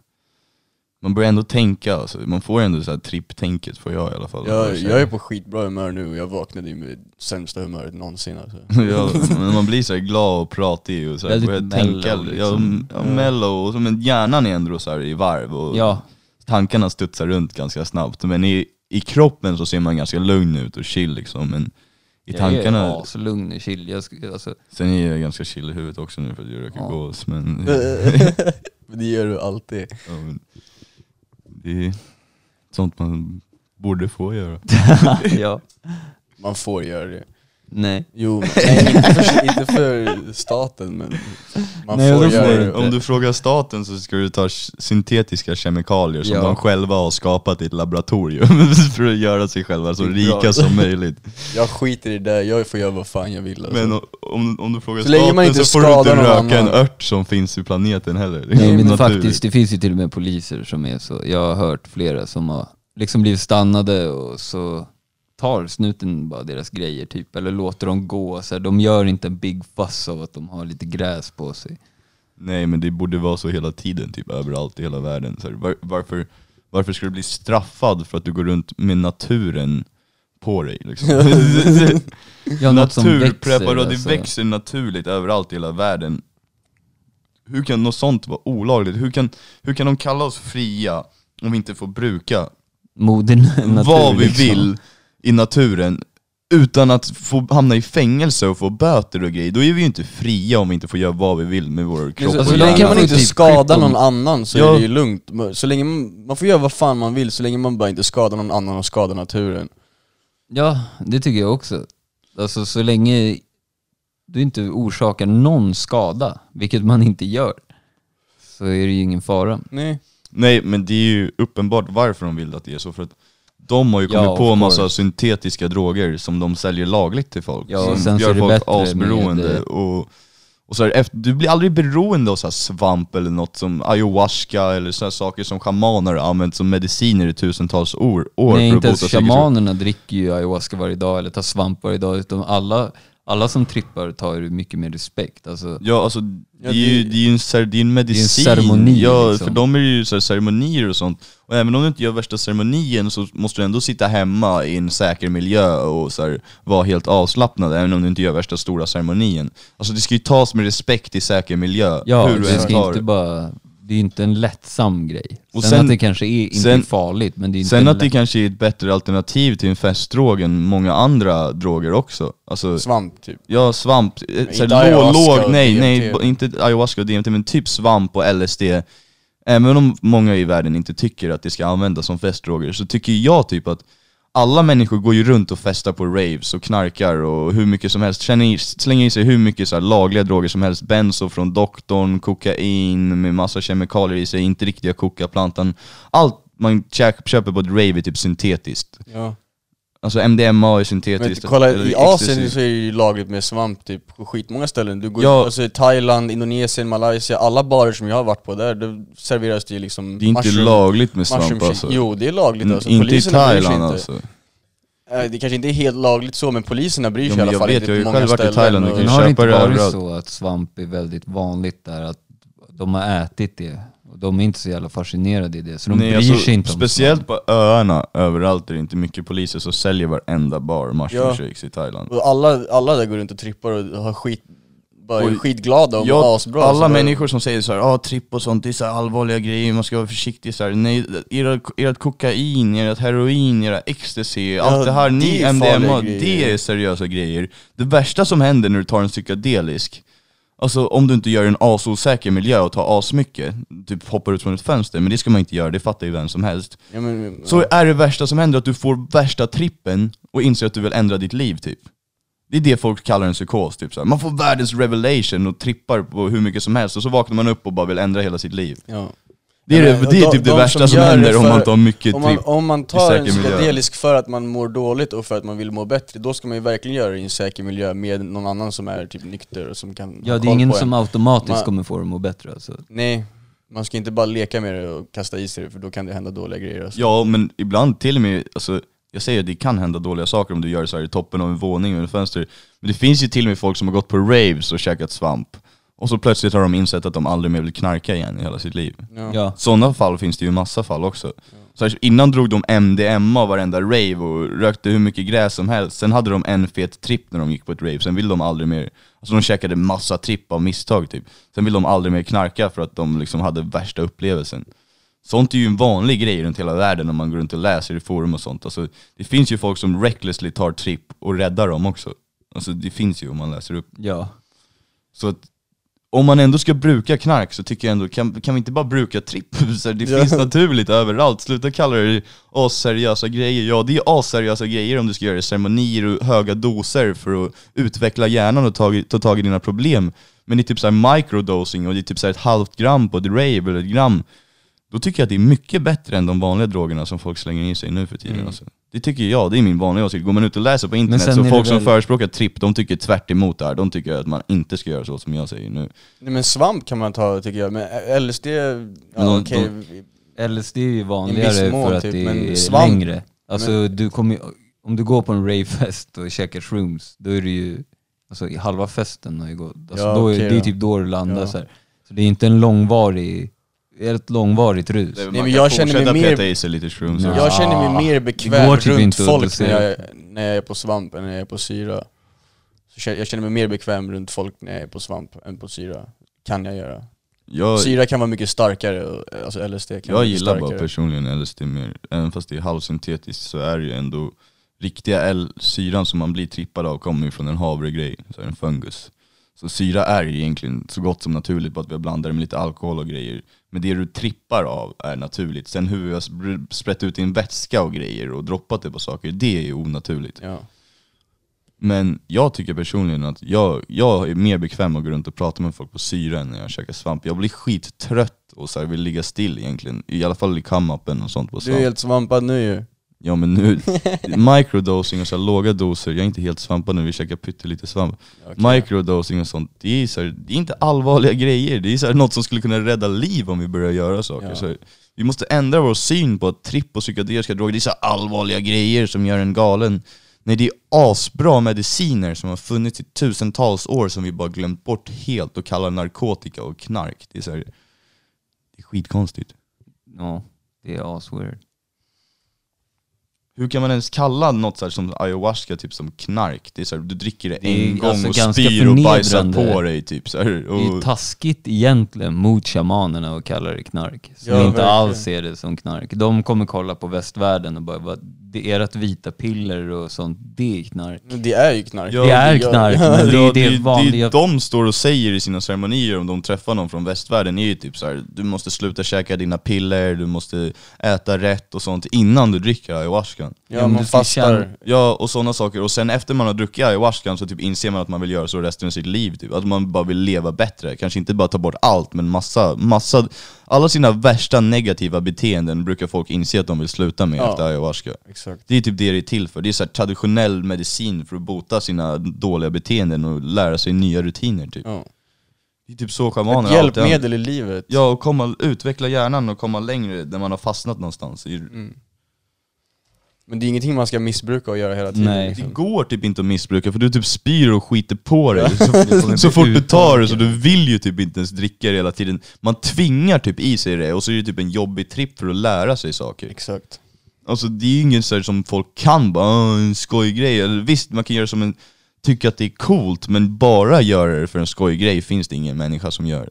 Man börjar ändå tänka, alltså. man får ändå så här tripptänket får jag i alla fall. Jag, jag är på skitbra humör nu och jag vaknade ju med sämsta humöret någonsin alltså. ja, men man blir så här glad och pratig och så här, börjar mellow, tänka, liksom. ja, ja, mellow, och så, men hjärnan är ändå så här i varv och Ja, tankarna studsar runt ganska snabbt. Men i, i kroppen så ser man ganska lugn ut och chill liksom, men i tankarna, jag är aslugn och chill. Jag, alltså, sen är jag ganska chill i huvudet också nu för att jag röker Ja. gås, men, Men det gör du alltid. ja, men det är sånt man borde få göra. ja. Man får göra det. Nej. Jo, men, nej, inte, för, inte för staten men man Nej, får då får göra du det. Om du frågar staten så ska du ta syntetiska kemikalier som Ja. de själva har skapat i ett laboratorium för att göra sig själva så Det är bra. rika som möjligt. Jag skiter i det, jag får göra vad fan jag vill alltså. Men o- om, om du frågar Så länge man staten inte så får du inte någon röka en annan. ört som finns i planeten heller. Det är Nej men naturligt. faktiskt, det finns ju till och med poliser som är så. Jag har hört flera som har liksom blivit stannade och så tar snuten bara deras grejer typ, eller låter dem gå. Så här, de gör inte en big fuss av att de har lite gräs på sig. Nej men det borde vara så hela tiden, typ överallt i hela världen. Så här, var, varför, varför ska du bli straffad för att du går runt med naturen på dig? Liksom? Ja, Naturpreparat, växer, det alltså. växer naturligt överallt i hela världen. Hur kan något sånt vara olagligt? Hur kan, hur kan de kalla oss fria om vi inte får bruka Moder natur, vad vi liksom. vill i naturen utan att få hamna i fängelse och få böter och grejer? Då är vi ju inte fria om vi inte får göra vad vi vill med vår kropp. så, Alltså, så de länge kan man inte typ skadar någon annan så Ja. är det ju lugnt. Så länge man, man får göra vad fan man vill så länge man bara inte skadar någon annan och skadar naturen. Ja, det tycker jag också. Alltså så länge du inte orsakar någon skada, vilket man inte gör, så är det ju ingen fara. Nej. Nej men det är ju uppenbart varför de vill att det är så, för att de har ju Ja, kommit på of en massa syntetiska droger som de säljer lagligt till folk. Ja, och som sen så gör är det folk bättre asberoende. med- Och, och så här, du blir aldrig beroende av så här svamp eller något som ayahuasca eller sådana saker som shamaner har använt som mediciner i tusentals år, år Nej, inte att ens shamanerna dricker ju ayahuasca varje dag eller tar svamp varje dag, utan alla, alla som trippar tar ju mycket mer respekt. Alltså, Ja alltså, det Ja, är ju det- det är ju en, cer- det är en medicin. ceremoni, Ja, liksom. för de är ju så här ceremonier och sånt. Och även om du inte gör värsta ceremonien så måste du ändå sitta hemma i en säker miljö och så här, vara helt avslappnad, även om du inte gör värsta stora ceremonien. Alltså det ska ju tas med respekt i säker miljö, ja, hur du det än ska tar inte bara, det är ju inte en lättsam grej. Och sen, sen- att det kanske är inte sen- farligt, men det är inte Sen en att det kanske är ett bättre alternativ till en festdrog än många andra droger också. Alltså, Svamp typ. Ja, svamp. eh, Så låg, låg, nej, nej, inte ayahuasca och DMT, men typ svamp och LSD. Även om många i världen inte tycker att det ska användas som festdroger, så tycker jag typ att alla människor går ju runt och festar på raves och knarkar och hur mycket som helst, känner i, slänger i sig hur mycket så här lagliga droger som helst, benzo från doktorn, kokain med massa kemikalier i sig, inte riktiga kokaplantan. Allt man köper på ett rave är typ syntetiskt. Ja. Alltså MDMA är Men syntetiskt. kolla, eller i ecstasy. Asien så är det ju lagligt med svamp typ på skitmånga ställen. Du går Ja. alltså, Thailand, Indonesien, Malaysia, alla barer som jag har varit på där, det serveras det ju liksom Det är inte mushroom- lagligt med svamp alltså. Jo det är lagligt alltså. inte i Thailand inte. alltså. Det kanske inte är helt lagligt så, men poliserna bryr sig men i alla jag fall vet, inte jag har ju på många själv varit i ställen. Thailand, och- Men kan har det köpa inte det varit överallt. så att svamp är väldigt vanligt där, att de har ätit det? De är inte så jävla fascinerade i det, så de Nej, bryr alltså, sig inte om Speciellt på öarna, överallt är det inte mycket poliser som säljer varenda bar mushroom Ja. shakes i Thailand. Och alla, alla där går runt och trippar och har skit bara är Och- skitglada och Ja, asbra. alla så människor som säger så här, ah, tripp och sånt, det är så här allvarliga grejer, man ska vara försiktig så här. Nej, ert, ert kokain, ert heroin, era ecstasy, allt det här, ni är MDMA, det är seriösa grejer. Det värsta som händer när du tar en psykedelisk, alltså om du inte gör en asosäker miljö och tar asmycket, typ hoppar ut från ett fönster, men det ska man inte göra, det fattar ju vem som helst. Ja, men, Så är det värsta som händer att du får värsta trippen och inser att du vill ändra ditt liv typ. Det är det folk kallar en psykos, typ så här. Man får världens revelation och trippar på hur mycket som helst och så vaknar man upp och bara vill ändra hela sitt liv. ja. Det är, det, det är de- typ det de värsta som gör det händer om man tar mycket Om man, tripp. om man tar en psykedelisk för att man mår dåligt och för att man vill må bättre, då ska man ju verkligen göra det i en säker miljö med någon annan som är typ nykter och som kan Ja det är ingen som en. automatiskt Man- kommer få dem att må bättre alltså. Nej, man ska inte bara leka med det och kasta i sig det för då kan det hända dåliga grejer alltså. Ja, men ibland till och med, alltså, jag säger att det kan hända dåliga saker om du gör det så här i toppen av en våning ett fönster. Men det finns ju till och med folk som har gått på raves och käkat svamp. Och så plötsligt har de insett att de aldrig mer vill knarka igen i hela sitt liv. Ja. Ja. Sådana fall finns det ju massa fall också. Så innan drog de MDMA varenda rave och rökte hur mycket gräs som helst. Sen hade de en fet tripp när de gick på ett rave, sen ville de aldrig mer. Alltså de käkade massa tripp av misstag typ. Sen ville de aldrig mer knarka för att de liksom hade värsta upplevelsen. Sånt är ju en vanlig grej runt hela världen om man går runt och läser i forum och sånt. Alltså, det finns ju folk som recklessly tar tripp och räddar dem också. Alltså det finns ju om man läser upp. Ja. Så att om man ändå ska bruka knark så tycker jag ändå, kan, kan vi inte bara bruka tripp? Det finns naturligt överallt, sluta kalla det asseriösa grejer. Ja det är asseriösa grejer om du ska göra ceremonier och höga doser för att utveckla hjärnan och ta, ta tag i dina problem. Men det är typ så här microdosing och det är typ så här ett halvt gram på ett rave eller ett gram. Då tycker jag att det är mycket bättre än de vanliga drogerna som folk slänger i sig nu för tiden. Mm. Alltså. Det tycker jag, det är min vanliga åsikt. Går man ut och läser på internet så folk som väl- förespråkar tripp, de tycker tvärt emot det här. De tycker att man inte ska göra så som jag säger nu. Nej, men svamp kan man ta tycker jag, men LSD, ja, de- okej. LSD är ju vanligare mån, för att typ, det men är svamp- längre. Alltså du kommer om du går på en ravefest och käkar shrooms, då är det ju, alltså i halva festen har ju gått. Alltså Ja, då är, okej det är typ då det landar Ja. så här. Så det är inte en långvarig, ett långvarigt rus. Det- man men jag känner mig mer- peta i sig lite shrooms. Ja. Jag känner mig mer bekväm typ runt folk när jag, när jag är på svamp än när jag är på syra. Så jag känner mig mer bekväm runt folk när jag är på svamp än på syra. Kan jag göra. Jag, Syra kan vara mycket starkare, alltså LSD kan jag vara gillar starkare. bara personligen LSD mer. Även fast det är halvsyntetiskt så är det ju ändå riktiga L syran som man blir trippad av kommer ju från en havregrej, så en fungus. Så syra är ju egentligen så gott som naturligt, bara att vi har blandat det med lite alkohol och grejer. Men det du trippar av är naturligt. Sen hur vi har spr- sprätt ut en vätska och grejer och droppat det på saker, det är ju onaturligt. Ja. Men jag tycker personligen att jag, jag är mer bekväm att gå runt och prata med folk på syra än när jag käkar svamp. Jag blir skittrött och så här vill ligga still egentligen. I alla fall i come-upen och sånt på Du är svamp. helt svampad nu ju. Ja men nu, microdosing och så här låga doser, jag är inte helt svampad nu, vi käkar pyttelite svamp. Okej. Microdosing och sånt, det är, så här, det är inte allvarliga grejer. Det är så här något som skulle kunna rädda liv om vi börjar göra saker. Ja. Så vi måste ändra vår syn på att tripp och psykedeliska droger, det är så här allvarliga grejer som gör en galen. Nej det är asbra mediciner som har funnits i tusentals år som vi bara glömt bort helt och kallar narkotika och knark. Det är, så här, det är skitkonstigt. Ja, det är asweird. Hur kan man ens kalla något så här som ayahuasca typ som knark? Det är så här, du dricker det Det en gång alltså och spyr och bajsar på dig typ så här. Det är Och, taskigt egentligen mot shamanerna att kalla det knark. Som Ja, inte verkligen. alls ser det som knark. De kommer kolla på västvärlden och bara, det är ert vita piller och sånt, det är knark. Det är ju knark. Ja, det är gör- knark, men det är Ja, det vanliga... det de står och säger i sina ceremonier om de träffar någon från västvärlden är ju typ så här: du måste sluta käka dina piller, du måste äta rätt och sånt innan du dricker ayahuascan. Ja, man fastar. Ja, och sådana saker. Och sen efter man har druckit ayahuascan så typ inser man att man vill göra så resten av sitt liv. Typ. Att man bara vill leva bättre. Kanske inte bara ta bort allt, men massa, massa alla sina värsta negativa beteenden brukar folk inse att de vill sluta med Ja. efter ayahuasca. Exakt. Det är typ det det är till för. Det är så traditionell medicin för att bota sina dåliga beteenden och lära sig nya rutiner typ. Ja. Det är typ så shamaner Ett hjälpmedel i livet. Ja, och komma, utveckla hjärnan och komma längre när man har fastnat någonstans. Det- Mm. Men det är ingenting man ska missbruka och göra hela tiden. Nej. Det Liksom. går typ inte att missbruka för du typ spyr och skiter på dig så, så fort du tar det så du vill ju typ inte ens dricka det hela tiden. Man tvingar typ i sig det och så är det typ en jobbig tripp för att lära sig saker. Exakt. Alltså det är ju ingen så här som folk kan bara "Åh, en skojgrej. Eller visst, man kan göra som en tycker att det är coolt, men bara göra det för en skojgrej finns det ingen människa som gör.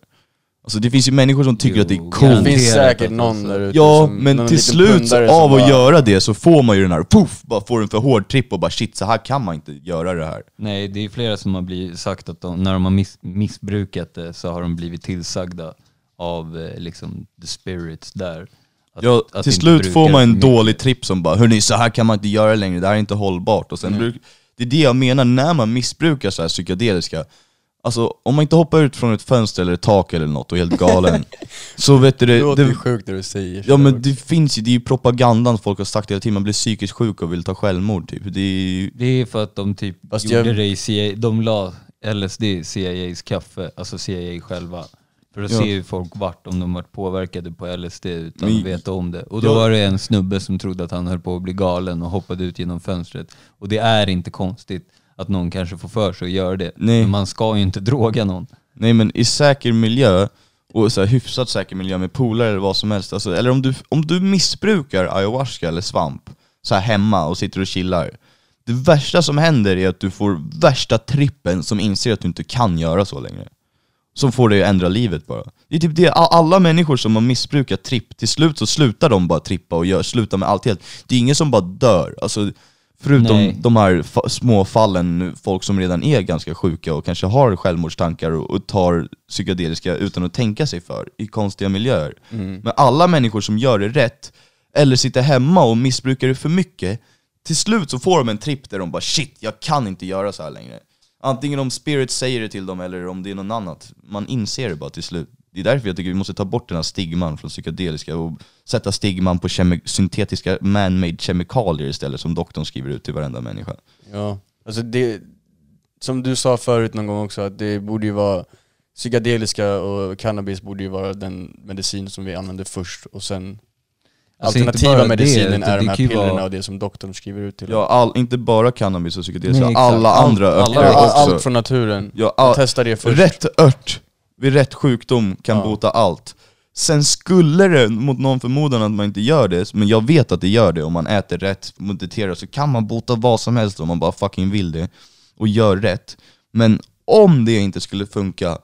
Alltså det finns ju människor som tycker Jo, att det är Det coolt. garanterat. finns säkert någon där ute Ja, som- men till slut av att bara- göra det så får man ju den här puff, bara får en för hård tripp och bara shit, så här kan man inte göra det här. Nej, det är flera som har blivit sagt att de, när de har miss, missbrukat det så har de blivit tillsagda av eh, liksom the spirits där. Att- Ja, att till slut får man en mycket. dålig tripp som bara hörni, så här kan man inte göra längre, det här är inte hållbart. Och sen Mm. bruk- Det är det jag menar, när man missbrukar så här psykedeliska, alltså om man inte hoppar ut från ett fönster eller ett tak eller något och är helt galen, så vet du Det det, låter det sjukt när du säger Ja men det finns ju, det är ju propagandan folk har sagt hela tiden, man blir psykiskt sjuk och vill ta självmord typ. Det är Det är för att de typ gjorde jag- det i CIA, de la LSD i CIAs kaffe, alltså CIA själva. För att Ja. se hur folk vart, om de varit påverkade på LSD utan Men- att veta om det. Och då Ja. var det en snubbe som trodde att han höll på att bli galen och hoppade ut genom fönstret. Och det är inte konstigt att någon kanske får för sig att göra det. Nej. Men man ska ju inte droga någon. Nej men i säker miljö, och så här hyfsat säker miljö med polare eller vad som helst, alltså, eller om du, om du missbrukar ayahuasca eller svamp, så här hemma och sitter och chillar, det värsta som händer är att du får värsta trippen som inser att du inte kan göra så längre. Som får dig att ändra livet bara. Det är typ det, alla människor som har missbrukat tripp, till slut så slutar de bara trippa och gör, slutar med allt helt. Det är ingen som bara dör, alltså Förutom Nej. de här fa- små fallen, folk som redan är ganska sjuka och kanske har självmordstankar och, och tar psykedeliska utan att tänka sig för i konstiga miljöer. Mm. Men alla människor som gör det rätt, eller sitter hemma och missbrukar det för mycket, till slut så får de en tripp där de bara shit, jag kan inte göra så här längre. Antingen om spirit säger det till dem eller om det är någon annat. Man inser det bara till slut. Det är därför jag tycker vi måste ta bort den här stigman från psykedeliska och sätta stigman på kemi- syntetiska man-made kemikalier istället som doktorn skriver ut till varenda människa. Ja, alltså det, som du sa förut någon gång också, att det borde ju vara psykedeliska och cannabis borde ju vara den medicin som vi använder först och sen Alltså inte alternativa det, medicinen utan är de det här pillerna vara- och det som doktorn skriver ut till Ja, all, inte bara cannabis och exakt. alla Allt- andra alla- örter Ja, också. allt från naturen. Ja, all, Testa det först. rätt ört vid rätt sjukdom kan Ja. bota allt. Sen skulle det, mot någon förmodan att man inte gör det, men jag vet att det gör det, om man äter rätt, mediterar, så kan man bota vad som helst om man bara fucking vill det, och gör rätt. Men om det inte skulle funka,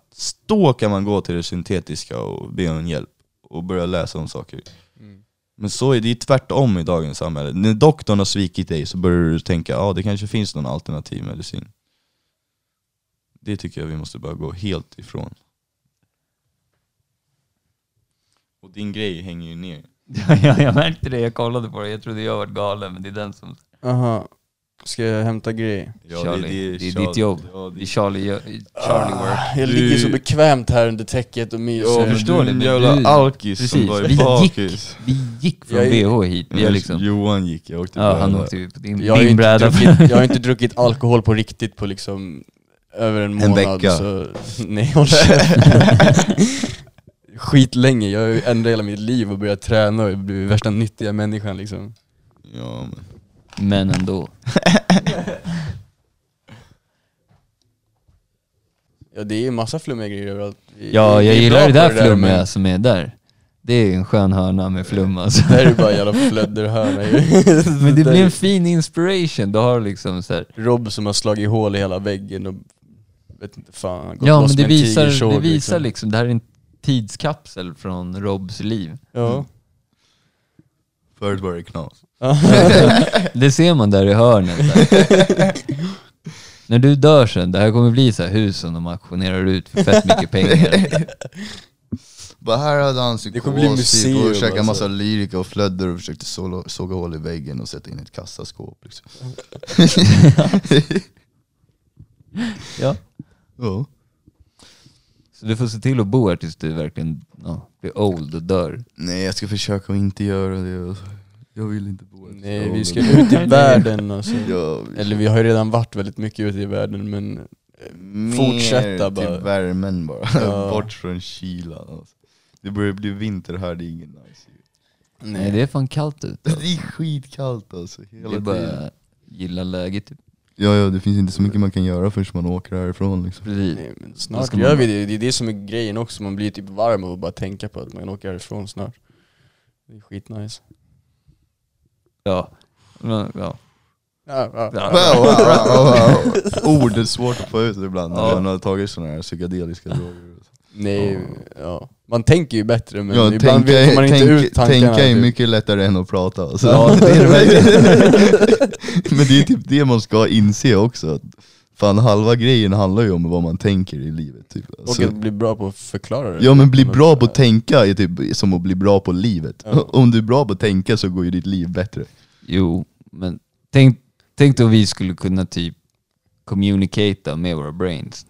då kan man gå till det syntetiska och be om hjälp, och börja läsa om saker. Men så är det ju tvärtom i dagens samhälle. När doktorn har svikit dig så börjar du tänka, ja det kanske finns någon alternativ medicin. Det tycker jag vi måste bara gå helt ifrån. Och din grej hänger ju ner. ja, jag märkte det, jag kollade på det, jag trodde jag var galen men det är den som... Aha. Ska jag hämta grej? Charlie, det är Charlie. ditt jobb. Ja, Det det är Charlie, Charlie work. Ah, Jag ligger så bekvämt här under täcket och myser. Ja, Jag förstår du är det, en jävla du- alkis som Precis, bara vi är bakis. gick, vi gick från Jag är- BH hit. Vi liksom, Johan gick, jag åkte ja, han bräda. åkte ju på din, Jag din inte bräda. druckit, jag har inte druckit alkohol på riktigt på liksom över en En månad. vecka. Så, nej, håll. Skitlänge, jag har ju ändrat hela mitt liv och börjat träna och blivit värsta nyttiga människan liksom. Ja, men. Men ändå. Ja det är ju massa flummiga grejer överallt. Ja, det jag är gillar bra det på där men flummiga som är där. Det är en skön hörna med flum alltså. Det här är bara en jävla flödderhörna ju. Men det där blir är en fin inspiration, du har liksom så här. Rob som har slagit hål i hela väggen och vet inte fan, gått Ja loss men det med en visar, tigersåg, det visar liksom, det här är en tidskapsel från Robs liv. Ja. Förut var det knas. Det ser man där i hörnet. Där. När du dör sen, det här kommer bli så här hus som de auktionerar ut för fett mycket pengar. Bara här hade han psykos typ, och käkade alltså. massa lyrika och flödder och försökte såga, såga hål i väggen och sätta in ett kassaskåp liksom. Ja. Ja. Så du får se till att bo här tills du verkligen ja, blir old och dör. Nej jag ska försöka att inte göra det. alltså. Jag vill inte bo här. Nej vi ska ut i världen alltså. Ja, Eller vi har ju redan varit väldigt mycket ute i världen men Mer fortsätta till bara. värmen bara. Ja. Bort från kylan. Alltså. Det börjar bli vinter här, det är ingen nice. Nej det är fan kallt ute. Det är skitkallt alltså, Det hela är tiden. bara gilla läget typ. Ja, ja, det finns inte så mycket man kan göra förrän man åker härifrån liksom. Precis. Nej, men snart man gör vi det, det är det som är grejen också, man blir typ varm och bara tänka på att man åker härifrån snart. Det är skitnice. Ja. Men, ja. Ja, ja. Ja. Wow, wow, wow. Ord är svårt att få ut ibland när Ja. man har tagit sådana här psykedeliska droger. Nej, ja. Man tänker ju bättre men Ja, ibland tänka, får man inte ut tankarna. tänka är typ. mycket lättare än att prata. Alltså. Ja, det är det. Men det är typ det man ska inse också. Fan halva grejen handlar ju om vad man tänker i livet. Typ. Och Alltså, att bli bra på att förklara det. ja men bli bra på att tänka är typ som att bli bra på livet. Ja. Om du är bra på att tänka så går ju ditt liv bättre. Jo, men tänk, tänk då vi skulle kunna typ communicata med våra brains.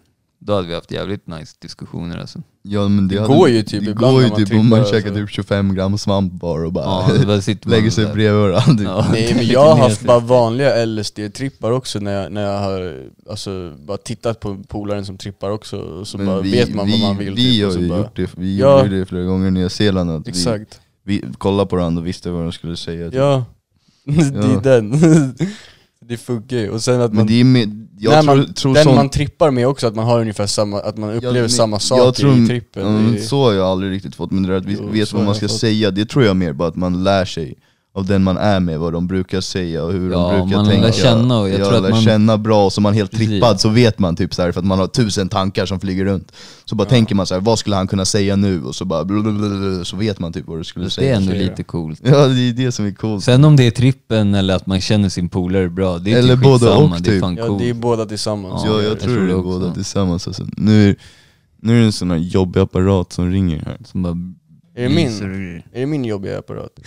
Då hade vi haft jävligt nice diskussioner alltså. Ja men det, Det hade- går ju typ det ibland går ju man typ om man käkar alltså. typ 25 gram svamp bara och bara Ja, bara man lägger sig där. bredvid varandra. Ja. Nej men jag har haft bara vanliga LSD-trippar också när jag, när jag har alltså, bara tittat på polaren som trippar också och så Men bara vi, vet man vi, vad man vill. Vi typ, och har så ju bara, gjort det, vi Ja. gjorde det flera gånger i Nya Zeeland. Att vi, Exakt. vi kollade på varandra och visste vad de skulle säga. typ. Ja, det är den. det funkar ju. Och sen att Men man, det är med, jag när tror, man tror den sånt, man trippar med också, att man har ungefär samma, att man upplever men samma jag saker tror- i trippen. Är- så har jag aldrig riktigt fått, men det där att Jo, vet vad man jag ska säga, det tror jag mer bara att man lär sig av den man är med, vad de brukar säga och hur Ja, de brukar man lär tänka. känna och jag ja, tror att lär man- känna bra, så man är helt Precis. trippad så vet man typ så här, för att man har tusen tankar som flyger runt. Så bara tänker man så här, vad skulle han kunna säga nu? Och så bara blablabla, så vet man typ vad du skulle Det är säga. ändå säga. lite coolt. Ja det är det som är coolt. Sen om det är trippen eller att man känner sin polare bra, det är Eller typ både och, det är typ. fan Ja det är båda tillsammans. Ja, Ja, jag, jag tror, tror det det är också. båda tillsammans alltså. nu, är- nu är det en sån här jobbig apparat som ringer här. Som bara Är det min? Är det min jobbiga apparat?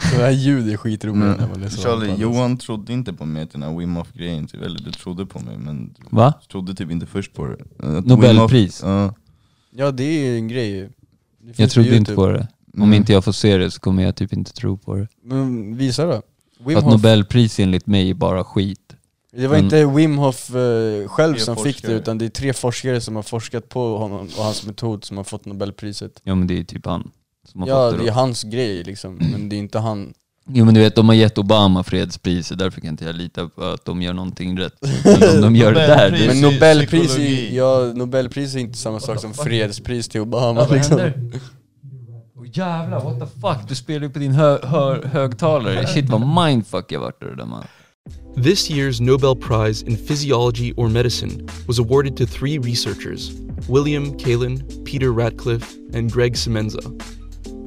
Så det här ljudet är skitroligt när man Men, läser Charlie. Johan trodde inte på mig att den här Wim Hof grejen, typ, eller du trodde på mig men du Va? trodde typ inte först på det. Att Nobelpris? Wim Hof, ja. Ja det är ju en grej ju. Det finns Jag trodde på inte på det. Om Mm. inte jag får se det så kommer jag typ inte tro på det. Men visa då. Wim Att Hof, Nobelpris enligt mig är bara skit. det var men- inte Wim Hof eh, själv Tre som fick det forskare. utan det är tre forskare som har forskat på honom och hans metod som har fått Nobelpriset. Ja men det är typ han som har Ja det är då. hans grej liksom, men det är inte han. Jo men du vet, de har gett Obama fredspriset, därför kan inte jag lita på att de gör någonting rätt. Men om de gör det där, det Men Nobelpris är, psykologi. ja, Nobelpris är inte samma sak som fredspris till Obama liksom. Åh jävlar, what the fuck? Du spelar ju på din hö hö högtalare. Shit vad mindfuck jag vart det där man. This year's Nobel Prize in Physiology or Medicine was awarded to three researchers William Kalin, Peter Ratcliffe, and Greg Semenza.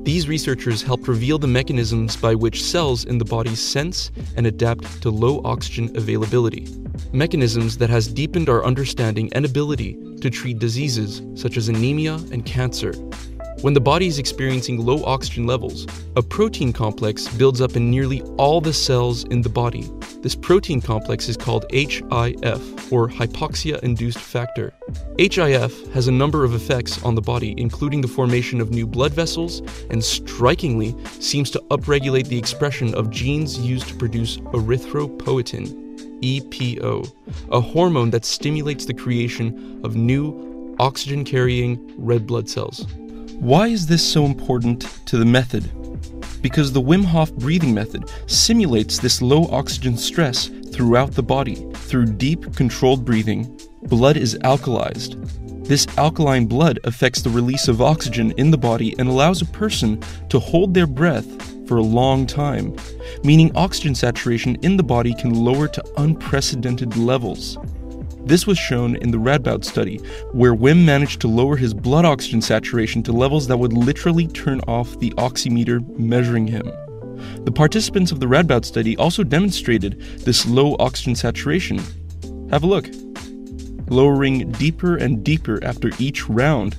These researchers helped reveal the mechanisms by which cells in the body sense and adapt to low oxygen availability. Mechanisms that has deepened our understanding and ability to treat diseases such as anemia and cancer. When the body is experiencing low oxygen levels, a protein complex builds up in nearly all the cells in the body. This protein complex is called HIF, or hypoxia induced factor. HIF has a number of effects on the body, including the formation of new blood vessels, and strikingly, seems to upregulate the expression of genes used to produce erythropoietin, EPO, a hormone that stimulates the creation of new oxygen carrying red blood cells. Why is this so important to the method? Because the Wim Hof breathing method simulates this low oxygen stress throughout the body. Through deep, controlled breathing, blood is alkalized. This alkaline blood affects the release of oxygen in the body and allows a person to hold their breath for a long time, meaning oxygen saturation in the body can lower to unprecedented levels. This was shown in the Radboud study, where Wim managed to lower his blood oxygen saturation to levels that would literally turn off the oximeter measuring him. The participants of the Radboud study also demonstrated this low oxygen saturation. Have a look. Lowering deeper and deeper after each round.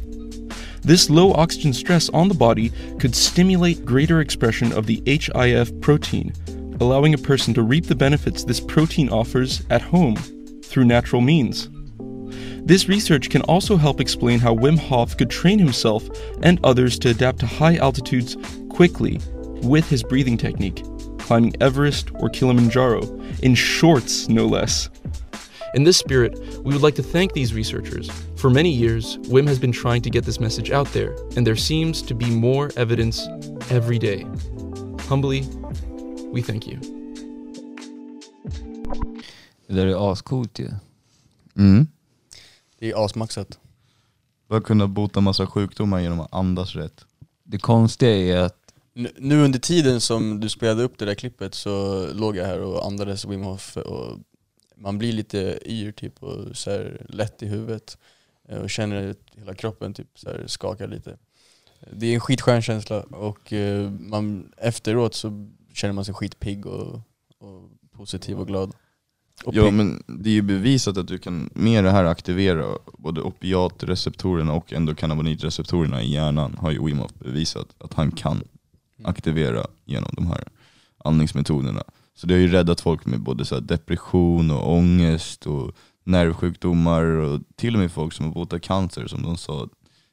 This low oxygen stress on the body could stimulate greater expression of the HIF protein, allowing a person to reap the benefits this protein offers at home through natural means. This research can also help explain how Wim Hof could train himself and others to adapt to high altitudes quickly with his breathing technique, climbing Everest or Kilimanjaro, in shorts no less. In this spirit, we would like to thank these researchers. For many years, Wim has been trying to get this message out there, and there seems to be more evidence every day. Humbly, we thank you. Det där är ascoolt ju. Mm. Det är asmaxat. Bara kunna bota massa sjukdomar genom att andas rätt. Det konstiga är att Nu- Nu under tiden som du spelade upp det där klippet så låg jag här och andades Wim Hof och man blir lite yr typ och så här lätt i huvudet eh, och känner att hela kroppen typ så här skakar lite. Det är en skitskön känsla och eh, man, efteråt så känner man sig skitpigg och, och positiv och glad. Ja men det är ju bevisat att du kan med det här aktivera både opiatreceptorerna och endokannabinoidreceptorerna i hjärnan har ju Wim Hof bevisat att han kan aktivera genom de här andningsmetoderna. Så det har ju räddat folk med både så depression och ångest och nervsjukdomar och till och med folk som har botat cancer som de sa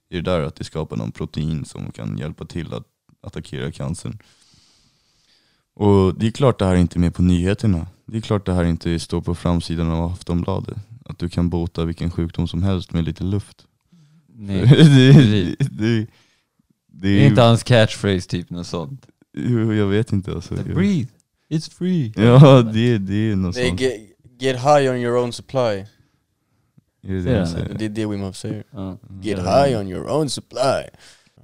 är det där att det skapar någon protein som kan hjälpa till att attackera cancern. Och det är klart det här inte är med på nyheterna. Det är klart det här inte står på framsidan av Aftonbladet. Att du kan bota vilken sjukdom som helst med lite luft. Nej. det, det, det, det Det är är inte hans catchphrase typ något sånt. Jo, jag vet inte alltså. Breathe, it's free. Ja, det, det är något Det är sånt. get, get high on your own supply. Är det det? Det är det Wim Hof säger. Get high on your own supply.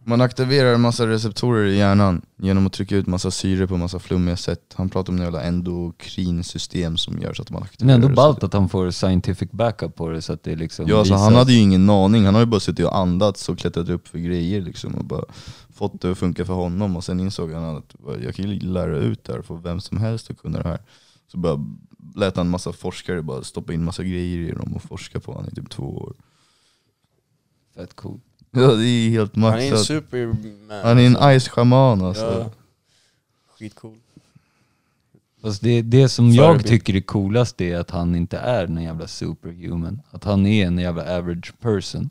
Man aktiverar en massa receptorer i hjärnan genom att trycka ut massa syre på massa flummiga sätt. Han pratar om jävla endokrinsystem som gör så att man aktiverar Men ändå ballt att han får scientific backup på det så att det liksom Ja, alltså, han hade ju ingen aning, han har ju bara suttit och andats och klättrat upp för grejer liksom och bara fått det att funka för honom och sen insåg han att jag kan ju lära ut det här för vem som helst att kunna det här. Så bara lät han massa forskare bara stoppa in massa grejer i dem och forska på honom i typ två år. Fett cool. Ja det är helt Han är en maxat. superman. Han är en alltså. ice-shaman alltså. Ja. Skitcool. Fast det, det som jag Förebild. tycker är coolast är att han inte är en jävla superhuman. Att han är en jävla average person.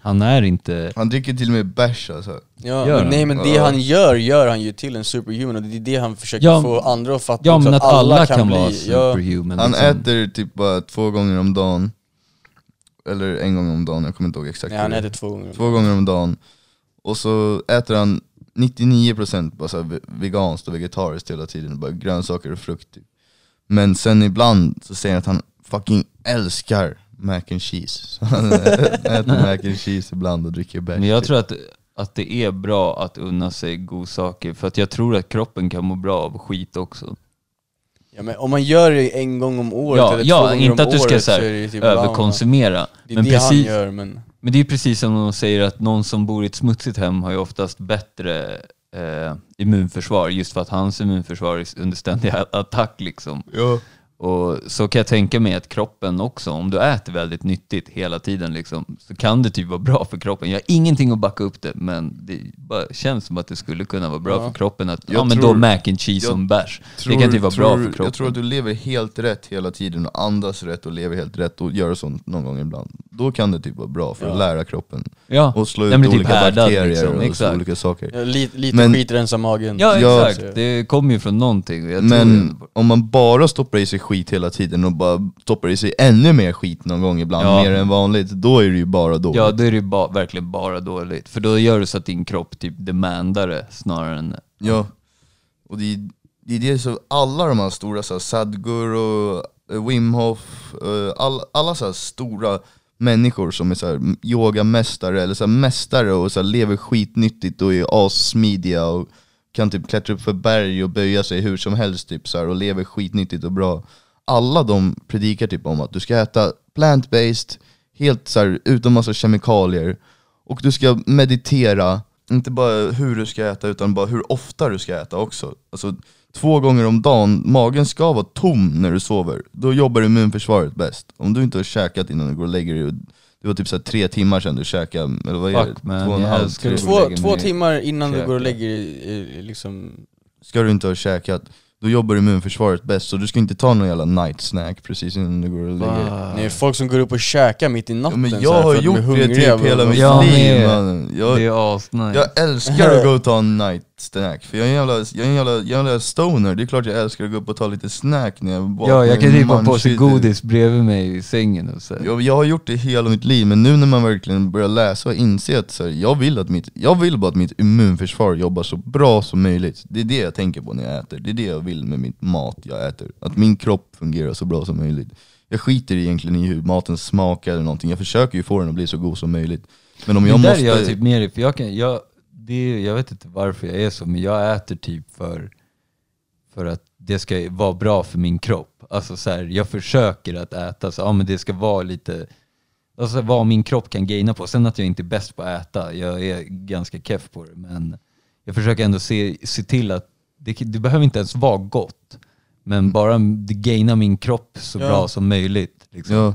Han är inte... Han dricker till och med bärs alltså. Ja, men nej men det han gör, gör han ju till en superhuman och det är det han försöker Ja, få andra att fatta Ja men att alla kan, bli, vara ja, superhuman. Han liksom. äter typ bara två gånger om dagen. Eller en gång om dagen, jag kommer inte ihåg exakt. Nej han äter två gånger. Två gånger om dagen. Och så äter han 99% bara så veganskt och vegetariskt hela tiden, bara grönsaker och frukt. Typ. Men sen ibland så säger han att han fucking älskar mac and cheese. Så han äter mac and cheese ibland och dricker bärs. Men jag typ. tror att, att det är bra att unna sig godsaker. För att jag tror att kroppen kan må bra av skit också. Ja, men om man gör det en gång om året Ja, eller två ja gånger inte om att du ska året så här, är det typ överkonsumera. Det är Men det precis, han gör men... Men det är precis som de säger att någon som bor i ett smutsigt hem har ju oftast bättre eh, immunförsvar just för att hans immunförsvar är under ständig attack liksom. Ja. Och så kan jag tänka mig att kroppen också, om du äter väldigt nyttigt hela tiden liksom, så kan det typ vara bra för kroppen. Jag har ingenting att backa upp det, men det bara känns som att det skulle kunna vara bra Ja. för kroppen att, Jag ja men tror- då mac and cheese som bärs. Det kan typ vara bra tror- för kroppen. Jag tror att du lever helt rätt hela tiden och andas rätt och lever helt rätt och gör sånt någon gång ibland. Då kan det typ vara bra för att Ja. lära kroppen. ja. Och slå ut typ olika härdad, bakterier liksom, och exakt. olika saker. Ja, lite lite Men- skit rensar magen. Ja Ja. exakt, det kommer ju från någonting. Men om man bara stoppar i sig skit hela tiden och bara stoppar i sig ännu mer skit någon gång ibland, Ja. mer än vanligt, då är det ju bara dåligt. Ja, då är det ju ba- verkligen bara dåligt. För då gör det så att din kropp typ demandar det snarare än... Ja. Och det är, det är det så alla de här stora, så här, Sadhguru, eh, Wim Hof, eh, all, alla så stora människor som är så här yogamästare eller så mästare och så här lever skitnyttigt och är assmidiga och kan typ klättra upp för berg och böja sig hur som helst typ så här, och lever skitnyttigt och bra. Alla de predikar typ om att du ska äta plant-based, helt så här, utan massa kemikalier. Och du ska meditera, inte bara hur du ska äta utan bara hur ofta du ska äta också. Alltså två gånger om dagen, magen ska vara tom när du sover. Då jobbar immunförsvaret bäst. Om du inte har käkat innan du går och lägger dig, det var typ så här tre timmar sedan du käkade, eller vad är Fuck, det? Två och en halv. Två, två timmar innan du käka. går och lägger dig, eh, liksom... Ska du inte ha käkat, då jobbar immunförsvaret bäst. Så du ska inte ta någon jävla night snack precis innan du går och lägger dig. Nej, folk som går upp och käkar mitt i Ja, natten men så här, jag har gjort det typ hela och- mitt liv mannen. Jag, Det är asnice. Jag älskar att gå och ta en night snack, för jag är en jävla, jag är en jävla, jävla stoner, det är klart jag älskar att gå upp och ta lite snack när jag vaknar ja, jag kan med typ på munskyddet. godis bredvid mig i sängen och så. jag, jag har gjort det hela mitt liv, men nu när man verkligen börjar läsa och inse att så här, jag, vill att mitt, jag vill bara att mitt immunförsvar jobbar så bra som möjligt. Det är det jag tänker på när jag äter, det är det jag vill med min mat jag äter. Att min kropp fungerar så bra som möjligt. Jag skiter egentligen i hur maten smakar eller någonting, jag försöker ju få den att bli så god som möjligt. Men om jag Men där måste... är jag typ mer i, för jag kan, jag, det, jag vet inte varför jag är så, men jag äter typ för, för att det ska vara bra för min kropp. Alltså så här, jag försöker att äta så ja, men det ska vara lite, alltså vad min kropp kan gaina på. Sen att jag inte är bäst på att äta, jag är ganska keff på det. Men jag försöker ändå se, se till att det, det behöver inte ens vara gott. Men bara det gainar min kropp så Ja. bra som möjligt. Liksom. Ja,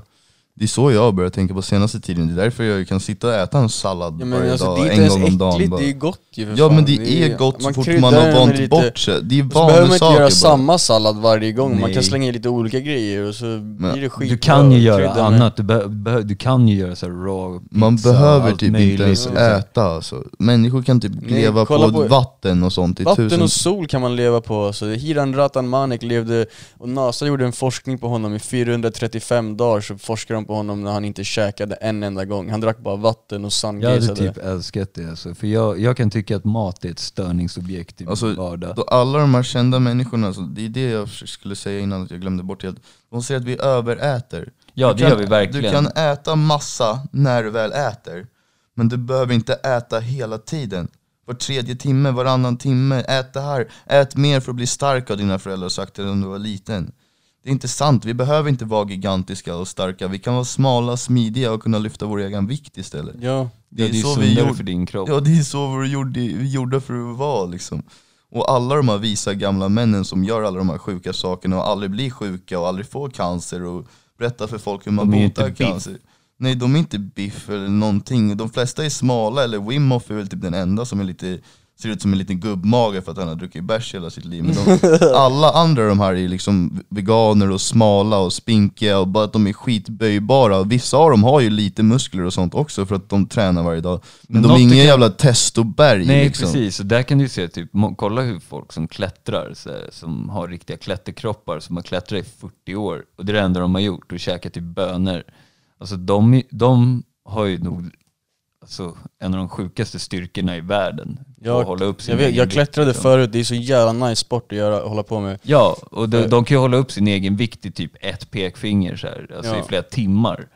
det är så jag har börjat tänka på senaste tiden. Det är därför jag kan sitta och äta en sallad Ja, men varje alltså, dag, det är inte en ens gång om dagen. äckligt, bara. det är gott ju för Ja fan. men det är gott så fort man har vant lite- bort sig. Det är Så behöver man inte vanesaker göra bara. samma sallad varje gång, man Nej. kan slänga i lite olika grejer och så blir det skit Du kan ju göra annat, du, be, du kan ju göra så här raw pizza Man behöver typ möjligt, inte ens liksom. äta alltså. Människor kan typ Nej, leva på, på- vatten och sånt i Vatten tusen... och sol kan man leva på, så Hiran Ratan Manek levde, och NASA gjorde en forskning på honom i 435 dagar så forskade de på honom när han inte käkade en enda gång, han drack bara vatten och Jag hade typ älskat det alltså, för jag, jag kan tycka att mat är ett störningsobjekt i Alltså, min vardag. Då alla de här kända människorna, alltså, det är det jag skulle säga innan att jag glömde bort helt. De säger att vi överäter. Ja Du det kan- gör vi verkligen. Du kan äta massa när du väl äter, men du behöver inte äta hela tiden. Var tredje timme, varannan timme, ät det här. Ät mer för att bli stark har dina föräldrar sagt till dig när du var liten. Det är inte sant, vi behöver inte vara gigantiska och starka. Vi kan vara smala, smidiga och kunna lyfta vår egen vikt istället. Ja, det är, det är så vi gjorde. för din kropp. Ja det är så vi gjorde, vi gjorde för att vara liksom. Och alla de här visa gamla männen som gör alla de här sjuka sakerna och aldrig blir sjuka och aldrig får cancer och berättar för folk hur man botar biff. cancer. Nej de är inte biff eller någonting. De flesta är smala, eller Wim Hof är väl typ den enda som är lite, ser ut som en liten gubbmage för att han har druckit bärs hela sitt liv. Men de, alla andra de här är liksom veganer och smala och spinkiga och bara att de är skitböjbara. Vissa av dem har ju lite muskler och sånt också för att de tränar varje dag. Men, Men de är inga kan- jävla testoberg Nej liksom. precis, och där kan du se typ, kolla hur folk som klättrar, så, här, som har riktiga klätterkroppar, som har klättrat i 40 år, och det är det enda de har gjort, och käkat typ bönor. Alltså de, de har ju nog alltså, en av de sjukaste styrkorna i världen. Jag, att hålla upp sin jag, vet, egen jag vikt, klättrade liksom. förut, det är så jävla nice sport att göra, hålla på med Ja, och de, de kan ju hålla upp sin egen vikt i typ ett pekfinger så här, alltså Ja. i flera timmar.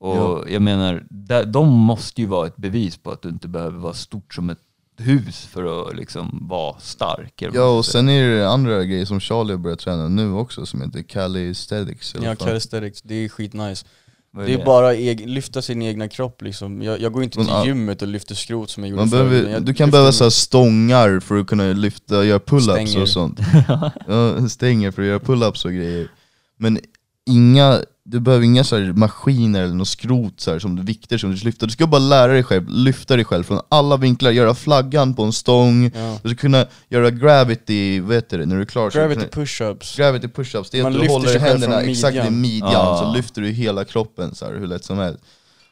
Och Ja. jag menar, de måste ju vara ett bevis på att du inte behöver vara stort som ett hus för att liksom vara stark. Ja och sen är det andra grejer som Charlie har börjat träna nu också som heter calisthenics eller Ja, calisthenics, det är skitnice Vad Det är bara eg- lyfta sin egna kropp liksom Jag, jag går inte Men, till ja. gymmet och lyfter skrot som jag gjorde Man behöver, jag du kan lyfter behöva så här stångar för att kunna lyfta, göra pull-ups Stänger. och sånt. ja, stänger för att göra pull-ups och grejer. Men inga, du behöver inga så här maskiner eller något skrot så här, som du vikter som du ska lyfta. Du ska bara lära dig själv, lyfta dig själv från alla vinklar, göra flaggan på en stång, ja. du ska kunna göra gravity, vad heter det, när du är klar Gravity push-ups Gravity push-ups, det är Man att du håller händerna exakt i midjan. Ah. så lyfter du hela kroppen så här, hur lätt som helst.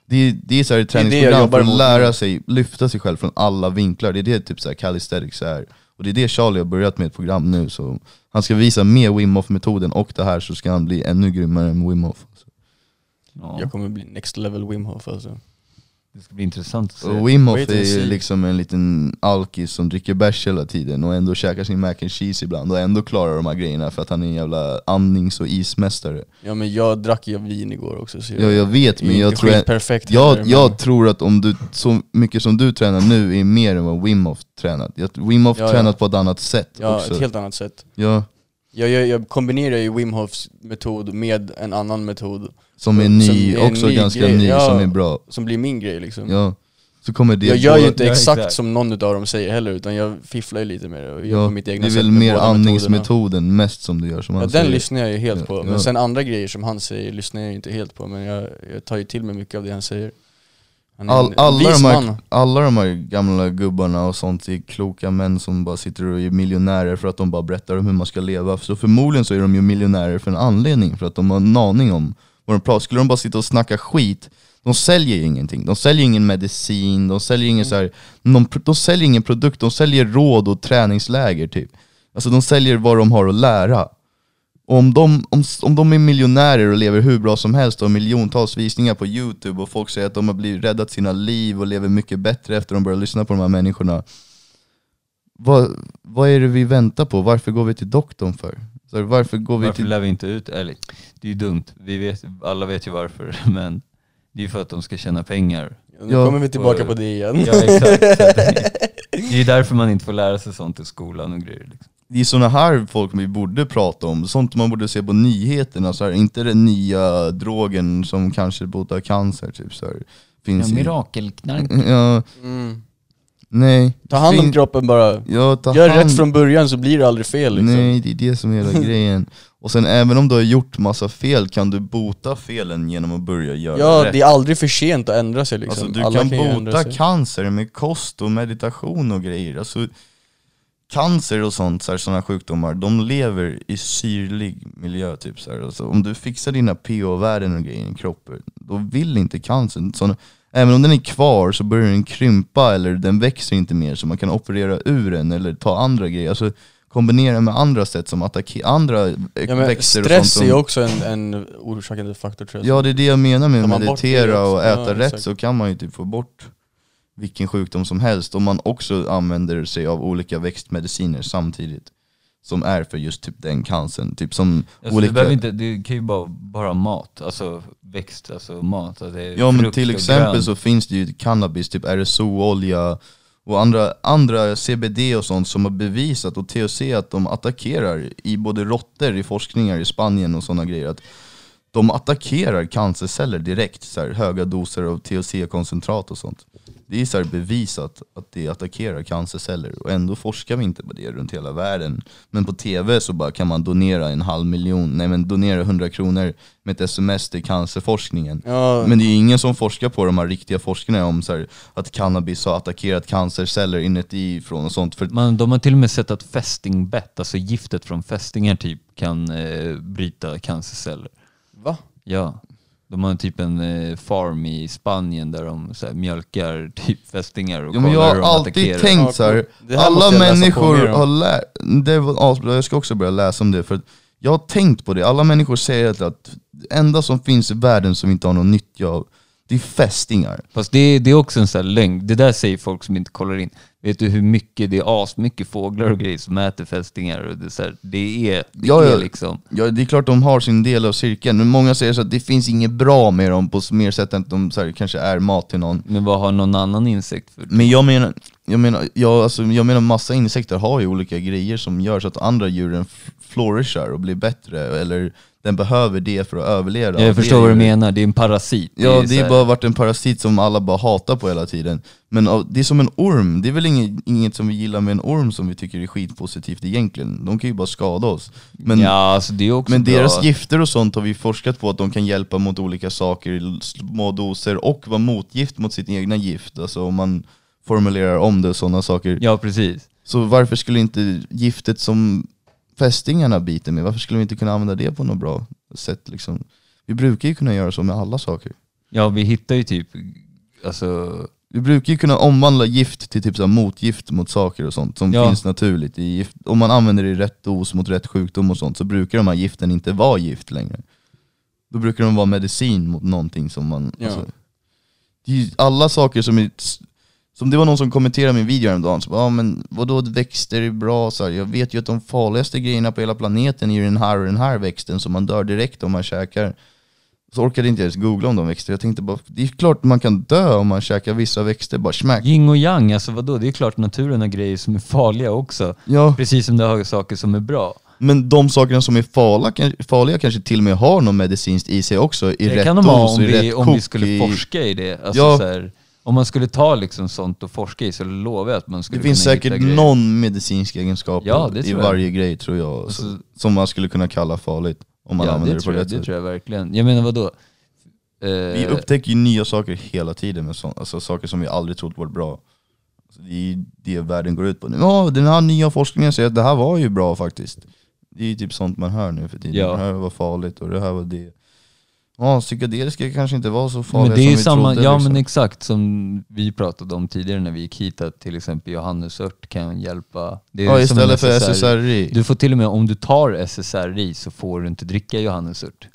Det är, det är så här ett Det är det jag träningsprogram för att lära sig lyfta sig själv från alla vinklar, det är det typ så här calisthenics är. Och det är det Charlie har börjat med ett program nu, så han ska visa mer Wim Hof-metoden och det här så ska han bli ännu grymmare än Wim Hof. Ja, Jag kommer bli next level Wim Hof alltså det ska bli intressant att se. Och Wim Hof Wait and är see. liksom en liten alkis som dricker bärs hela tiden och ändå käkar sin mac and cheese ibland och ändå klarar de här grejerna för att han är en jävla andnings och ismästare. Ja men jag drack ju vin igår också så Ja jag vet men jag tror, jag, perfekt jag, jag tror att om du, så mycket som du tränar nu är mer än vad Wim Hof tränat. Jag- Wim Hof Ja, ja. tränat på ett annat sätt Ja, också. ett helt annat sätt Ja, jag, jag, jag kombinerar ju Wim Hofs metod med en annan metod som är Som ny, är en också ny ganska grej, ny, ja. som är bra. som blir min grej liksom Ja. Så kommer det Jag gör ju inte Ja, exakt, exakt. som någon av dem säger heller, utan jag fifflar ju lite med det och gör Ja, på mitt egna det är sätt väl mer andningsmetoden mest som du gör som Ja, han den säger. lyssnar jag ju helt Ja, på, ja. men sen andra grejer som han säger lyssnar jag inte helt på, men jag, jag tar ju till mig mycket av det han säger Han är All, alla, de här, alla de här gamla gubbarna och sånt är kloka män som bara sitter och är miljonärer för att de bara berättar om hur man ska leva. Så förmodligen så är de ju miljonärer för en anledning, för att de har en aning om vad de pratar Skulle de bara sitta och snacka skit, de säljer ju ingenting. De säljer ingen medicin, de säljer ingen, så här, de, de säljer ingen produkt, de säljer råd och träningsläger typ. Alltså de säljer vad de har att lära. Och om de, om, om de är miljonärer och lever hur bra som helst och har miljontals visningar på youtube och folk säger att de har blivit räddat sina liv och lever mycket bättre efter att de börjar lyssna på de här människorna. Vad, vad är det vi väntar på? Varför går vi till doktorn för? Här, varför går vi Varför till... lär vi inte ut, eller det är ju dumt, vi vet, alla vet ju varför, men det är ju för att de ska tjäna pengar. Nu Ja. kommer vi tillbaka Och- på det igen. Ja exakt. Det- är därför man inte får lära sig sånt i skolan och grejer. Liksom. Det är såna här folk vi borde prata om, sånt man borde se på nyheterna, så här, inte den nya drogen som kanske botar cancer typ så här. Ja, Finns i... mirakelknark. Ja, Mm. Nej. Ta hand om Fin- kroppen bara. Ja, ta Gör hand... rätt från början så blir det aldrig fel liksom. Nej, det är det som är hela grejen. Och sen även om du har gjort massa fel kan du bota felen genom att börja göra Ja, rätt. det är aldrig för sent att ändra sig liksom. Alltså du Alla kan ändra bota cancer med kost och meditation och grejer. Alltså, cancer och sånt, så här, såna sjukdomar, de lever i syrlig miljö. Typ, så här. Alltså, om du fixar dina pH-värden och grejer i kroppen, då vill inte cancern. Så, även om den är kvar så börjar den krympa eller den växer inte mer så man kan operera ur den eller ta andra grejer. Alltså, kombinera med andra sätt som attackera andra Ja, men växter och stress sånt. är ju Som, också en, en orsakande faktor tror jag. ja det är det jag menar med att meditera och äta Ja, rätt exakt. så kan man ju typ få bort vilken sjukdom som helst om man också använder sig av olika växtmediciner samtidigt. Som är för just typ den cancern. Typ som Alltså, olika... det, inte, det kan ju bara vara mat, alltså växt, alltså mat. Alltså, Ja men till exempel så finns det ju cannabis, typ RSO-olja och andra, andra CBD och sånt som har bevisat, och THC, att de attackerar i både råttor i forskningar i Spanien och sådana grejer. Att de attackerar cancerceller direkt, så här, höga doser av THC-koncentrat och sånt. Det är så här bevisat att det attackerar cancerceller och ändå forskar vi inte på det runt hela världen. Men på TV så bara kan man donera en halv miljon, nej men donera 100 kronor med ett sms till cancerforskningen. Ja, Men det är ingen som forskar på de här riktiga forskarna om så här, att cannabis har attackerat cancerceller inuti från och sånt. För Man, de har till och med sett att fästingbett, alltså giftet från fästingar typ, kan eh, bryta cancerceller. Ja. De har typ en eh, farm i Spanien där de så här, mjölkar typ fästingar och men jag kollar hur har de alltid attackerar. tänkt så här. Det här måste alla jag läsa på människor mer om. har lärt, det var asbra, jag ska också börja läsa om det för att jag har tänkt på det, alla människor säger att, att det enda som finns i världen som vi inte har någon nytta av, det är fästingar. Fast det, är- det är också en sån här lögn. Det där säger folk som inte kollar in. Vet du hur mycket, det är asmycket fåglar och grejer som äter fästingar. Och det, är så här, det är, det Ja, ja. är liksom... Ja det är klart de har sin del av cirkeln, men många säger så att det finns inget bra med dem på mer sätt än att de så här, kanske är mat till någon. Men vad har någon annan insekt för? Men jag menar, jag menar, jag, alltså, jag menar massa insekter har ju olika grejer som gör så att andra djuren flourishar och blir bättre, eller den behöver det för att överleva. Jag förstår vad du menar, det är en parasit. Ja, det är här- bara varit en parasit som alla bara hatar på hela tiden. Men det är som en orm, det är väl inget, inget som vi gillar med en orm som vi tycker är skitpositivt egentligen. De kan ju bara skada oss. Men, ja, alltså det är också men bra. deras gifter och sånt har vi forskat på att de kan hjälpa mot olika saker i små doser och vara motgift mot sitt egna gift. Alltså om man formulerar om det och sådana saker. Ja, precis. Så varför skulle inte giftet som fästingarna biter med, varför skulle vi inte kunna använda det på något bra sätt liksom? Vi brukar ju kunna göra så med alla saker. Ja, vi hittar ju typ, alltså, Vi brukar ju kunna omvandla gift till typ så här motgift mot saker och sånt som Ja. finns naturligt. I gift. Om man använder det i rätt dos mot rätt sjukdom och sånt så brukar de här giften inte vara gift längre. Då brukar de vara medicin mot någonting som man... Ja. Alltså, alla saker som är... Som det var någon som kommenterade min video häromdagen, så bara, ja men vadå växter är bra? Så här, jag vet ju att de farligaste grejerna på hela planeten är ju den här och den här växten som man dör direkt om man käkar. Så orkade inte ens googla om de växter. Jag tänkte bara, det är klart man kan dö om man käkar vissa växter, bara smack. yin och yang, alltså vadå? Det är klart naturen har grejer som är farliga också. Ja, Precis som det har saker som är bra. men de sakerna som är farliga, farliga kanske till och med har något medicinskt i sig också, i Det rätt kan de ha dos, om vi, om vi skulle i... forska i det. Alltså, Ja. så här, om man skulle ta liksom sånt och forska i så lovar jag att man skulle Det finns kunna säkert någon medicinsk egenskap Ja, det i tror jag. varje grej tror jag, Alltså- så- som man skulle kunna kalla farligt. Om man ja, använder det det, på tror jag, rätt det sätt. tror jag verkligen. Jag menar vadå? Eh, Vi upptäcker ju nya saker hela tiden, med sånt, alltså saker som vi aldrig trott var bra. Så det är ju det världen går ut på nu. Ja, den här nya forskningen säger att det här var ju bra faktiskt. Det är ju typ sånt man hör nu för tiden. Ja. Det här var farligt och det här var det. Ja, psykedeliska kanske inte var så farliga men det är som vi samma, trodde. ja liksom. men exakt som vi pratade om tidigare när vi gick hit, att till exempel johannesört kan hjälpa. Det är ja, som en istället för SSRI. SSRI. Du får till och med, om du tar SSRI så får du inte dricka johannesört.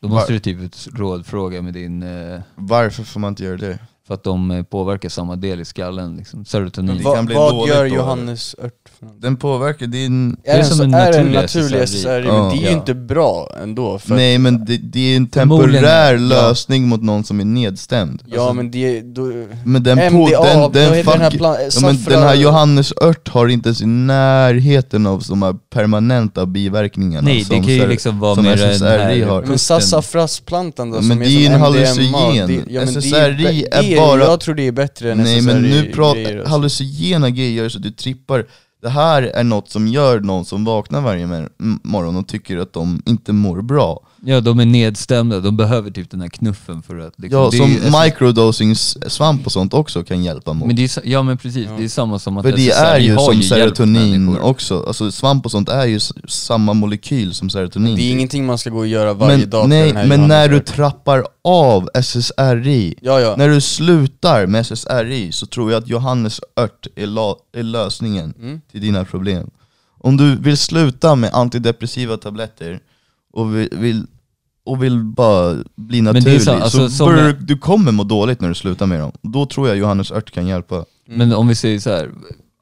Då måste Var- du typ rådfråga med din... Eh, Varför får man inte göra det? För att de eh, påverkar samma del i skallen, liksom. serotonin. Det Va, bli vad dåligt gör då. Johannes ört för något? Den påverkar din... Är, är det som en är det naturlig naturlig SSRI. SSRI, Ja. men det är ju inte bra ändå. För Nej men det, det är en temporär ja. lösning mot någon som är nedstämd. Ja Alltså, men det, då, men den, på, MDA, den, den, heter den här fuck, plan- ja, men den här Johannesört har inte ens i närheten av de här permanenta biverkningarna Nej, det som, kan ju liksom vara som SSRI här har. Men sassafrasplantan då Ja, som men är det är som en MDMA, hallucinogen. det- ja, men det SSRI det är bara- Jag tror det är bättre än Nej SSRI men nu pratar, hallucinogena grejer så du trippar Det här är något som gör någon som vaknar varje morgon och tycker att de inte mår bra. Ja, de är nedstämda, de behöver typ den här knuffen för att... Liksom, Ja, det är som ju- microdosing svamp och sånt också kan hjälpa mot. Men det är, ja men precis, det är samma som att För det SSRI är ju har som hjälpt serotonin också, alltså svamp och sånt är ju samma molekyl som serotonin. Det är ingenting man ska gå och göra varje men, dag Nej, men när du trappar av SSRI Ja ja, När du slutar med SSRI så tror jag att Johannesört är, la- är lösningen. Mm. Till dina problem. Om du vill sluta med antidepressiva tabletter och vill, och vill bara bli naturlig, så- alltså, så börjar, jag- du kommer må dåligt när du slutar med dem. Då tror jag Johannesört kan hjälpa. Men om vi säger så här,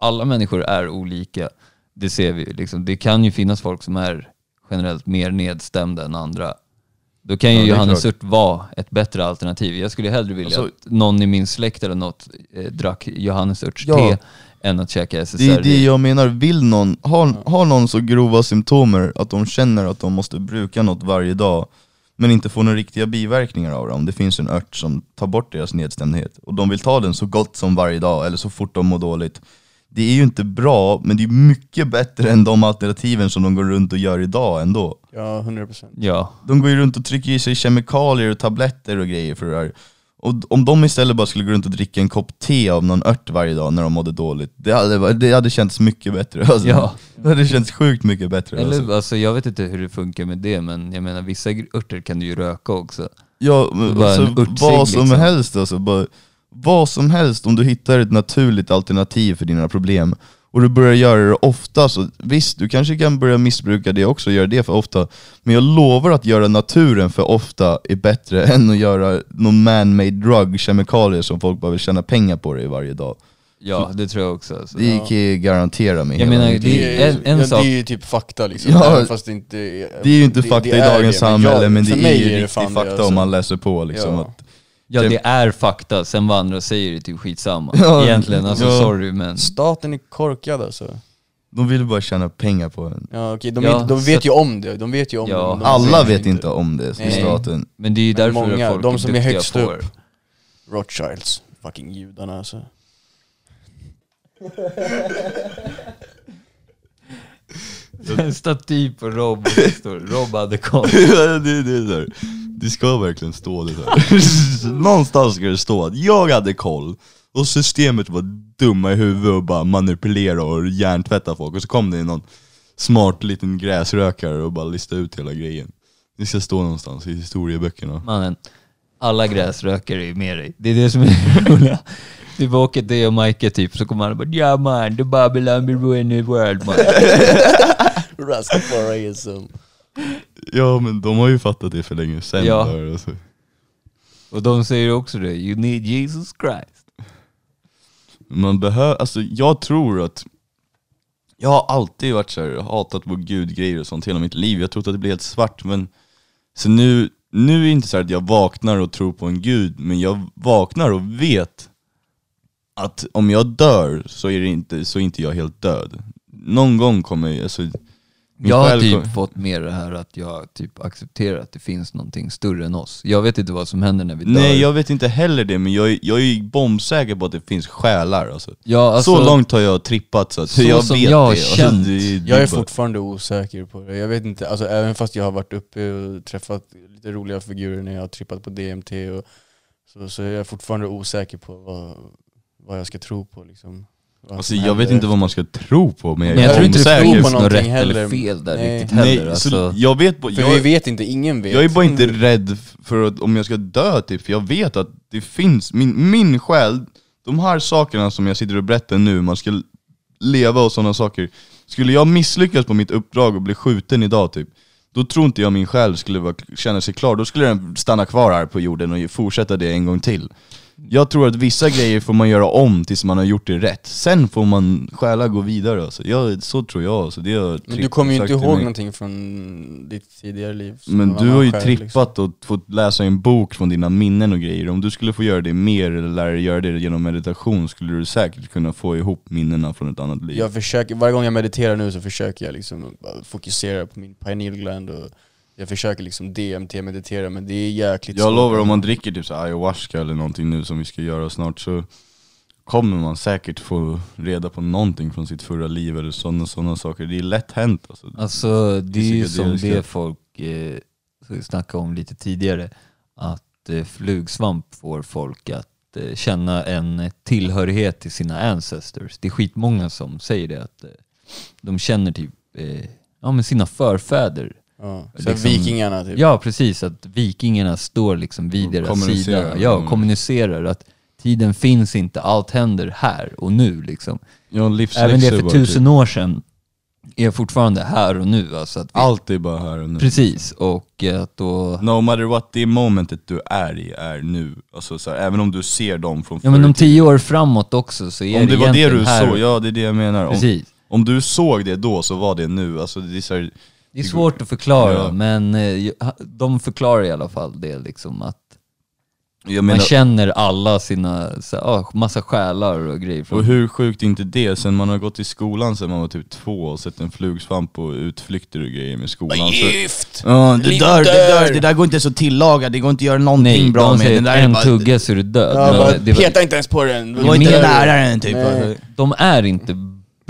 alla människor är olika. Det ser vi. Liksom. Det kan ju finnas folk som är generellt mer nedstämda än andra. Då kan ju Ja, det är Johannesört vara ett bättre alternativ. Jag skulle hellre vilja Alltså- att någon i min släkt eller något eh, drack Johannesörts Ja. te än att käka SSRI. Det är det jag menar, vill någon, har, har någon så grova symptomer att de känner att de måste bruka något varje dag men inte får några riktiga biverkningar av det, om det finns en ört som tar bort deras nedstämdhet och de vill ta den så gott som varje dag eller så fort de mår dåligt det är ju inte bra, men det är mycket bättre än de alternativen som de går runt och gör idag ändå. ja 100% Ja, De går ju runt och trycker i sig kemikalier och tabletter och grejer för det här. Och om de istället bara skulle gå runt och dricka en kopp te av någon ört varje dag när de mådde dåligt, det hade, det hade känts mycket bättre. Alltså. Ja. Det hade känts sjukt mycket bättre. eller Alltså. alltså, jag vet inte hur det funkar med det men jag menar vissa örter kan du ju röka också. Ja, men alltså, vad som liksom. helst alltså. Bara, vad som helst om du hittar ett naturligt alternativ för dina problem och du börjar göra det ofta, så visst du kanske kan börja missbruka det också och göra det för ofta Men jag lovar att göra naturen för ofta är bättre än att göra någon man-made drug, kemikalier som folk bara vill tjäna pengar på det varje dag Ja, det tror jag också. Alltså. Det kan jag garantera mig Jag menar, det är en- en ja, sak- Det är ju typ fakta liksom, Ja, fast det inte är, Det är ju inte fakta i är dagens det, men samhälle jag- men det är ju det riktig det, fakta alltså. om man läser på liksom Ja. att Ja Det- det är fakta, sen vad andra säger är typ skitsamma. Ja, Egentligen, alltså ja. sorry men... Staten är korkad alltså De vill bara tjäna pengar på en Ja okej, de, Ja, de vet ju om det, de vet ju om Ja. det men de Alla vet inte om det, som Nej. staten Men det är ju Men därför många, folk de som är duktiga högst på upp. det. Rothschilds, fucking judarna alltså En staty på Rob, och det står Rob hade koll. Det, är. Det ska verkligen stå det så här. Någonstans ska det stå att jag hade koll, och systemet var dumma i huvudet och bara manipulera och hjärntvätta folk, och så kom det någon smart liten gräsrökare och bara listade ut hela grejen. Det ska stå någonstans i historieböckerna. Mannen, alla gräsrökare är med dig. Det är det som är roliga. Typ åker det och Mike typ, så kommer han och bara ja man, the Babylon will ruin the world man. Ja men de har ju fattat det för länge sedan. Ja. där, alltså. Och de säger också det, you need Jesus Christ. Man behöver, alltså jag tror att Jag har alltid varit så här, hatat på gudgrejer och sånt hela mitt liv, jag tror att det blir helt svart men Så nu, nu är det inte så här att jag vaknar och tror på en gud, men jag vaknar och vet Att om jag dör så är, det inte, så är inte jag helt död Någon gång kommer jag, alltså min Jag har typ fått med det här att jag typ accepterar att det finns någonting större än oss. Jag vet inte vad som händer när vi dör. Nej jag vet inte heller det, men jag, är- jag är bombsäker på att det finns själar alltså. ja, alltså, så långt har jag trippat så att så jag som vet jag har det. Alltså, känt. det, det Jag är fortfarande osäker på det, jag vet inte, alltså även fast jag har varit uppe och träffat lite roliga figurer när jag har trippat på DMT och så, så är jag fortfarande osäker på vad, vad jag ska tro på liksom Alltså som jag vet inte vad man ska tro på, men jag är jag tror inte osäker. tror på någonting rätt eller heller. fel där Nej. riktigt heller. Nej, alltså, så jag vet på, För jag, vi vet inte, ingen vet jag är bara inte rädd för att, om jag ska dö typ, för jag vet att det finns, min, min själ, de här sakerna som jag sitter och berättar nu, man ska leva och sådana saker. Skulle jag misslyckas på mitt uppdrag och bli skjuten idag typ, då tror inte jag min själ skulle vara, känna sig klar, då skulle den stanna kvar här på jorden och fortsätta det en gång till. Jag tror att vissa grejer får man göra om tills man har gjort det rätt. Sen får man stjäla gå vidare. Alltså. Jag, så tror jag. Alltså. Det har Men du kommer ju inte ihåg mig. någonting från ditt tidigare liv. Men du har ju själv, trippat och fått läsa en bok från dina minnen och grejer. Om du skulle få göra det mer eller lära dig göra det genom meditation skulle du säkert kunna få ihop minnena från ett annat liv. Jag försöker, varje gång jag mediterar nu så försöker jag liksom fokusera på min pineal gland och jag försöker liksom DMT-meditera men det är jäkligt Jag svårt. lovar om man dricker typ så ayahuasca eller någonting nu som vi ska göra snart så kommer man säkert få reda på någonting från sitt förra liv eller sådana såna saker. Det är lätt hänt alltså. Alltså det är ju som det folk eh, snackade om lite tidigare, att eh, flugsvamp får folk att eh, känna en tillhörighet till sina ancestors. Det är skitmånga som säger det, att eh, de känner typ eh, ja, men sina förfäder. Ja. Så Liksom- vikingarna typ. Ja precis, att vikingarna står liksom vid Och deras kommunicerar sida. Ja, dem. kommunicerar att tiden finns inte, allt händer här och nu liksom. Ja, Även det för tusen typ. år sedan är fortfarande här och nu. Alltså att vi, Allt är bara här och nu. Precis, och att då... No matter what, det momentet du är i är nu. Alltså så här, även om du ser dem från Ja men förr om tio år framåt också så är Om det var det egentligen du här. såg, ja det är det jag menar. Om, Precis. om du såg det då så var det nu. Alltså det är så här, Det är svårt att förklara, Ja. men eh, de förklarar i alla fall det liksom att jag man menar, känner alla sina, så, ah, massa själar och grejer. och Från, hur sjukt är inte det? Sen man har gått i skolan sen man var typ två och sett en flugsvamp på utflykter och grejer med skolan. Så, Gift! ja, det Liv dör, det dör. dör, det där går inte så tillaga, det går inte att göra någonting nej, bra de med. säger Den där är en bara, tugga så är du död. Ja, Men bara, det var- peta inte ens på den! det var inte mer- nära den typ. Nej. Alltså. De är inte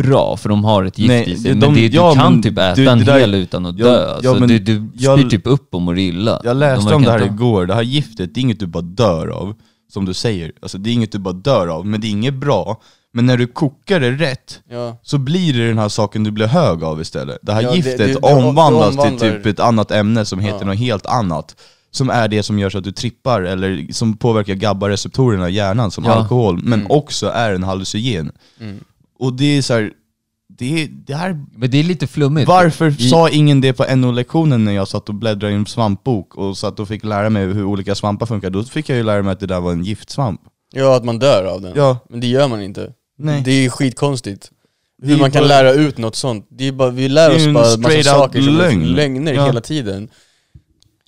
bra, för de har ett gift Nej, i sig. det- Men de- det, du ja, kan men typ äta du- en det där- hel utan att Ja, dö. ja, Alltså, men du du jag- spyr typ upp och mår illa. Jag De läste verkar om det här igår, det här giftet, det är inget du bara dör av, som du säger. Alltså det är inget du bara dör av, men det är inget bra. Men när du kokar det rätt, Ja. så blir det den här saken du blir hög av istället. Det här Ja, det- giftet det- det omvandlas omvandlar- till typ ett annat ämne som heter Ja. något helt annat. Som är det som gör så att du trippar, eller som påverkar GABA-receptorerna i hjärnan som Ja. alkohol, men Mm. också är en hallucinogen. Mm. Och det är så här, det, det här Men det är lite flummigt. varför I- sa ingen det på NO-lektionen när jag satt och bläddrade i en svampbok och satt och fick lära mig hur olika svampar funkar? Då fick jag ju lära mig att det där var en giftsvamp. ja, att man dör av den. Ja, Men det gör man inte. nej. Det är ju skitkonstigt. Hur man kan bara- lära ut något sånt. Det är bara, vi lär Det är oss ju en bara massa straight out saker som lögn. lögner Ja. hela tiden.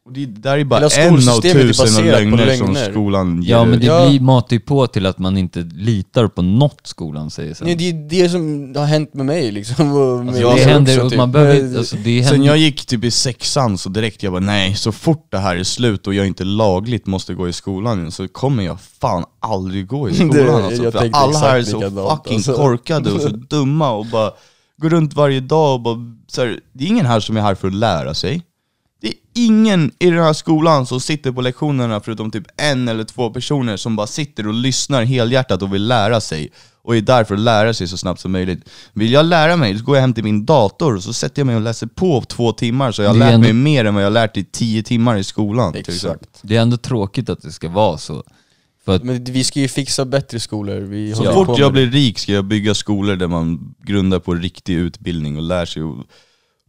Och det där är bara Hela en av tusen på lögner som lögner. skolan ger Ja men det. Ja. blir matar ju på till att man inte litar på något skolan säger sen. Nej, det är det som har hänt med mig liksom. Och Alltså, det händer, typ. man behöver Men- alltså, det Sen jag gick typ i sexan så direkt jag bara nej, så fort det här är slut och jag inte lagligt måste gå i skolan så kommer jag fan aldrig gå i skolan Det- alltså. För alla här är så fucking alltså. korkade och så dumma och bara går runt varje dag och bara så här, det är ingen här som är här för att lära sig. Det är ingen i den här skolan som sitter på lektionerna förutom typ en eller två personer som bara sitter och lyssnar helhjärtat och vill lära sig. Och är där för att lära sig så snabbt som möjligt. Vill jag lära mig, så går jag hem till min dator och så sätter jag mig och läser på två timmar så jag har lärt ändå- mig mer än vad jag har lärt i tio timmar i skolan. Exakt. det är ändå tråkigt att det ska vara så. För att, Men vi ska ju fixa bättre skolor. Vi Så fort jag blir rik ska jag bygga skolor där man grundar på riktig utbildning och lär sig och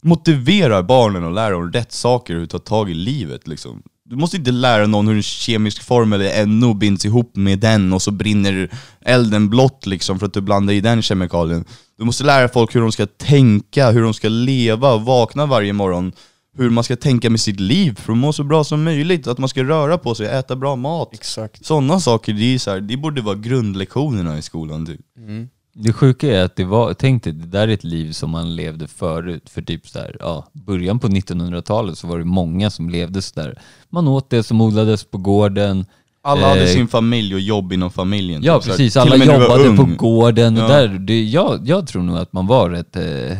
motiverar barnen och lär dem rätt saker, hur att ta tag i livet liksom. Du måste inte lära någon hur en kemisk formel är NO binds ihop med den och så brinner elden blått liksom för att du blandar i den kemikalien. Du måste lära folk hur de ska tänka, hur de ska leva och vakna varje morgon. Hur man ska tänka med sitt liv för att må så bra som möjligt, att man ska röra på sig, äta bra mat. Exakt. Sådana saker, det, är så här, det borde vara grundlektionerna i skolan typ. Mm. Det sjuka är att det var, tänk dig, det där är ett liv som man levde förut. För typ så här, ja, början på 1900-talet så var det många som levde så där. Man åt det som odlades på gården. Alla hade Eh, sin familj och jobb inom familjen. Ja typ. Precis, alla jobbade på gården och Ja. där, det, jag, jag tror nog att man var rätt... Eh,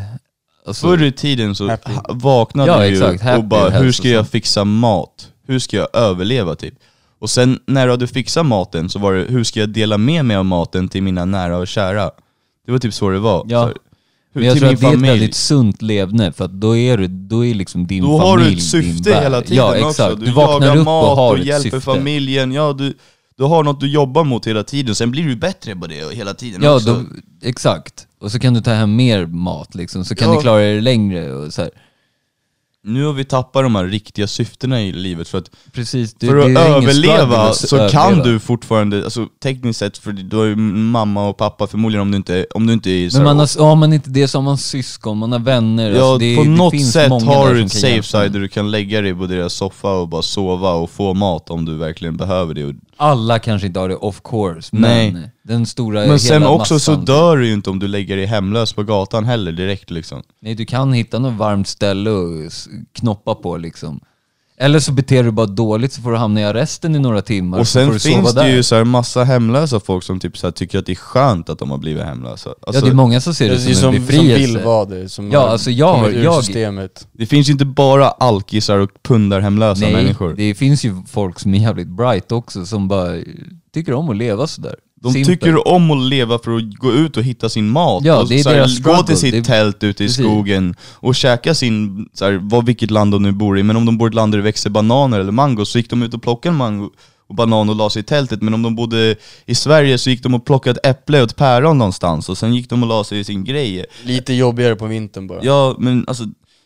alltså, Förr i tiden så Happy. ha- vaknade Ja, du exakt. Happy och bara, hur ska jag fixa mat? Hur ska jag överleva typ? Och sen när du hade fixat maten så var det, hur ska jag dela med mig av maten till mina nära och kära? Det var typ så det var. Ja. Så här, hur, men jag tror att det är ett familj. väldigt sunt levne, för att då är, du, då är liksom din Då familj har du ett syfte hela tiden ja, också. Du, Du, vaknar upp mat och har och ett hjälper syfte. familjen. Ja, du, du har något du jobbar mot hela tiden, sen blir du bättre på det hela tiden Ja, också. då, exakt. Och så kan du ta hem mer mat liksom, så kan Ja. du klara dig längre och så här. Nu har vi tappat de här riktiga syftena i livet för att Precis. det- för att överleva så överleva. kan du fortfarande, alltså tekniskt sett, för du har ju mamma och pappa förmodligen om du inte, om du inte är så Men man har, har man inte det så har man syskon, man har vänner. Ja, alltså det, på det något sätt har du ett kan safe side en. där du kan lägga dig på deras soffa och bara sova och få mat om du verkligen behöver det. Och- Alla kanske inte har det of course, Nej. men den stora Men sen hela också så massan- dör du ju inte om du lägger dig hemlös på gatan heller direkt liksom. Nej, du kan hitta något varmt ställe och knoppa på liksom. Eller så beter du bara dåligt så får du hamna i arresten i några timmar. Och sen finns det där. ju så här massa hemlösa folk som typ så här tycker att det är skönt att de har blivit hemlösa. Ja, Alltså, det är många som ser det Det är som, som, en som befrielse. vill vara det, som Ja, har alltså jag- ur jag- systemet. det finns ju inte bara alkisar och pundarhemlösa Nej, människor. det finns ju folk som är jävligt bright också som bara tycker om att leva sådär. De Simpelt. tycker om att leva för att gå ut och hitta sin mat. Ja, och det är deras Gå struggle. till sitt Det tält ute i Precis. skogen och käka sin, så här, vad, vilket land de nu bor i, men om de bor i ett land där det växer bananer eller mango så gick de ut och plockade en mango och banan och la sig i tältet, men om de bodde i Sverige så gick de och plockade ett äpple och ett päron någonstans och sen gick de och la sig i sin grej. Lite jobbigare på vintern bara. Ja, men alltså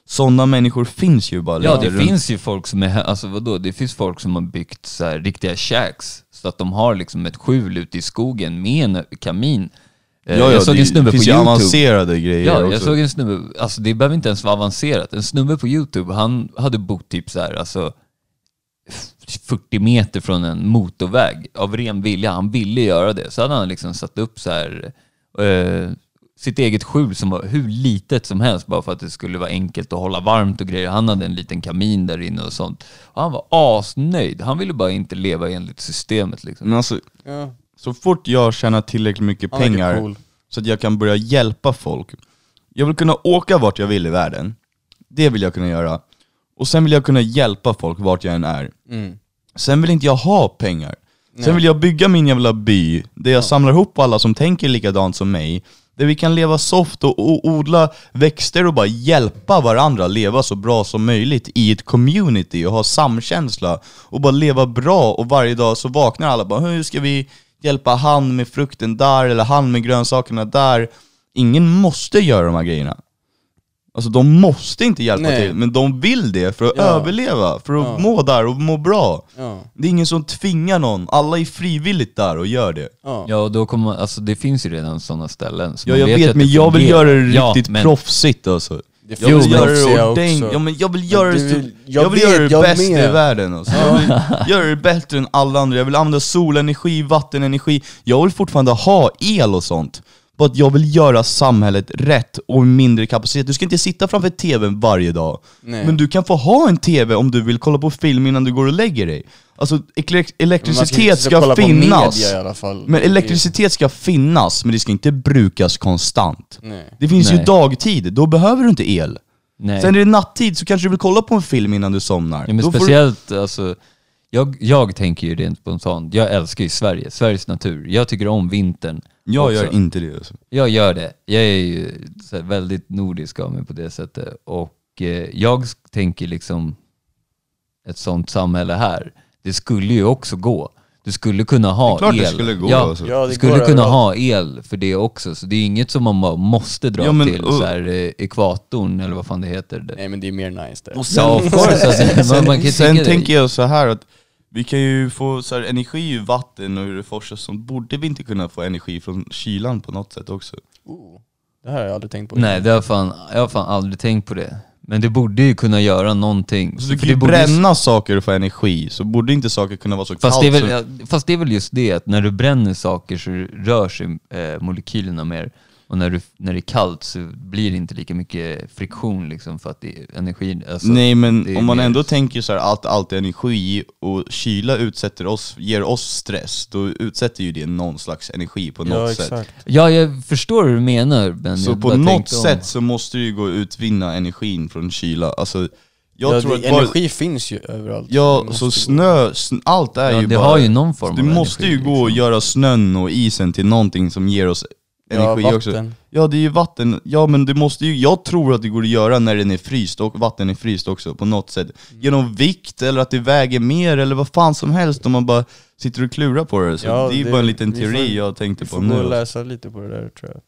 sådana människor finns ju bara Ja, det runt. finns ju folk som är, alltså vadå, det finns folk som har byggt så här riktiga shacks, så att de har liksom ett skjul ute i skogen med en kamin. Eh, Ja, ja, jag såg det en snubbe på finns ju youtube. avancerade grejer Ja, också. jag såg en snubbe, alltså det behöver inte ens vara avancerat. En snubbe på youtube, han hade bott typ så här, alltså 40 meter från en motorväg av ren vilja. Han ville göra det. Så hade han liksom satt upp så här eh, sitt eget skjul som var hur litet som helst bara för att det skulle vara enkelt att hålla varmt och grejer. Han hade en liten kamin där inne och sånt. Och han var asnöjd. Han ville bara inte leva enligt systemet liksom. Men alltså, Ja, så fort jag tjänar tillräckligt mycket han verkar pengar cool. så att jag kan börja hjälpa folk. Jag vill kunna åka vart jag vill i världen. Det vill jag kunna göra. Och sen vill jag kunna hjälpa folk vart jag än är. Mm. Sen vill inte jag ha pengar. Sen Nej. vill jag bygga min jävla by, där jag samlar ihop alla som tänker likadant som mig. Där vi kan leva soft och, och odla växter och bara hjälpa varandra leva så bra som möjligt i ett community och ha samkänsla. Och bara leva bra och varje dag så vaknar alla bara hur ska vi hjälpa han med frukten där eller han med grönsakerna där. Ingen måste göra de här grejerna. Alltså de måste inte hjälpa Nej. till, men de vill det för att Ja. överleva, för att Ja. må där och må bra. Ja. Det är ingen som tvingar någon, alla är frivilligt där och gör det. Ja. Ja, och då kommer alltså det finns ju redan sådana ställen. Så Ja jag vet, att men jag vill göra det Ja, riktigt men- proffsigt alltså. Det Jag vill göra det ordentligt, ja men jag vill göra det, vill- jag, jag vill vet, göra det bäst i världen alltså. Jag vill göra det bättre än alla andra, jag vill använda solenergi, vattenenergi, jag vill fortfarande ha el och sånt. Bara att jag vill göra samhället rätt och mindre kapacitet. Du ska inte sitta framför tvn varje dag. Nej. Men du kan få ha en TV om du vill kolla på film innan du går och lägger dig. Alltså elek- elektricitet ska ska på finnas. media i alla fall. Men elektricitet ska finnas, men det ska inte brukas konstant. Nej. Det finns ju Nej. dagtid, då behöver du inte el. Nej. Sen är det nattid så kanske du vill kolla på en film innan du somnar. Ja, men Då får du- speciellt, alltså, jag, jag tänker ju rent spontant, jag älskar ju Sverige, Sveriges natur. Jag tycker om vintern. Jag också. gör inte det. Alltså. Jag gör det. Jag är ju väldigt nordisk av mig på det sättet. Och eh, jag tänker liksom ett sånt samhälle här, det skulle ju också gå. Du skulle kunna ha Det klart el. det skulle gå, Ja, alltså. Ja, du det skulle går kunna överallt. ha el för det också. Så det är inget som man bara måste dra Ja, men, till och- så här, eh, ekvatorn eller vad fan det heter. Nej men det är mer nice där. Och sen, Ja, of course. Alltså, man, man kan ju sen det. tänker jag så här att vi kan ju få så här, energi ur vatten och hur det forsas sånt. Borde vi inte kunna få energi från kylan på något sätt också? Oh, det här har jag aldrig tänkt på. Nej, det har fan, jag har fan aldrig tänkt på det. Men det borde ju kunna göra någonting. Så du För kan ju det borde- bränna saker och få energi, så borde inte saker kunna vara så Fast kallt det, är väl, ja, fast det är väl just det, att när du bränner saker så rör sig eh, molekylerna mer. Och när, du, när det är kallt så blir det inte lika mycket friktion liksom för att det är energi... Alltså, Nej det men är om man mer- ändå tänker så här att allt är energi och kyla utsätter oss, ger oss stress, då utsätter ju det någon slags energi på något Ja sätt. exakt. Ja, jag förstår hur du menar men Så på något tänkte om- sätt så måste det ju gå att utvinna energin från kyla. Alltså, jag ja, tror det, att bara, energi finns ju överallt. Ja, Det så måste snö, sn- allt är Ja, ju det bara... har ju någon form Det av måste energi, ju gå att liksom. göra snön och isen till någonting som ger oss energi ja, också. Ja det är ju vatten, ja men det måste ju, jag tror att det går att göra när den är fryst och vatten är fryst också på något sätt. Mm. Genom vikt eller att det väger mer eller vad fan som helst om man bara sitter och klurar på det. Så Ja, det är ju det- bara en liten vi teori får- jag tänkte Vi på får gå och nu. läsa lite på det där tror jag.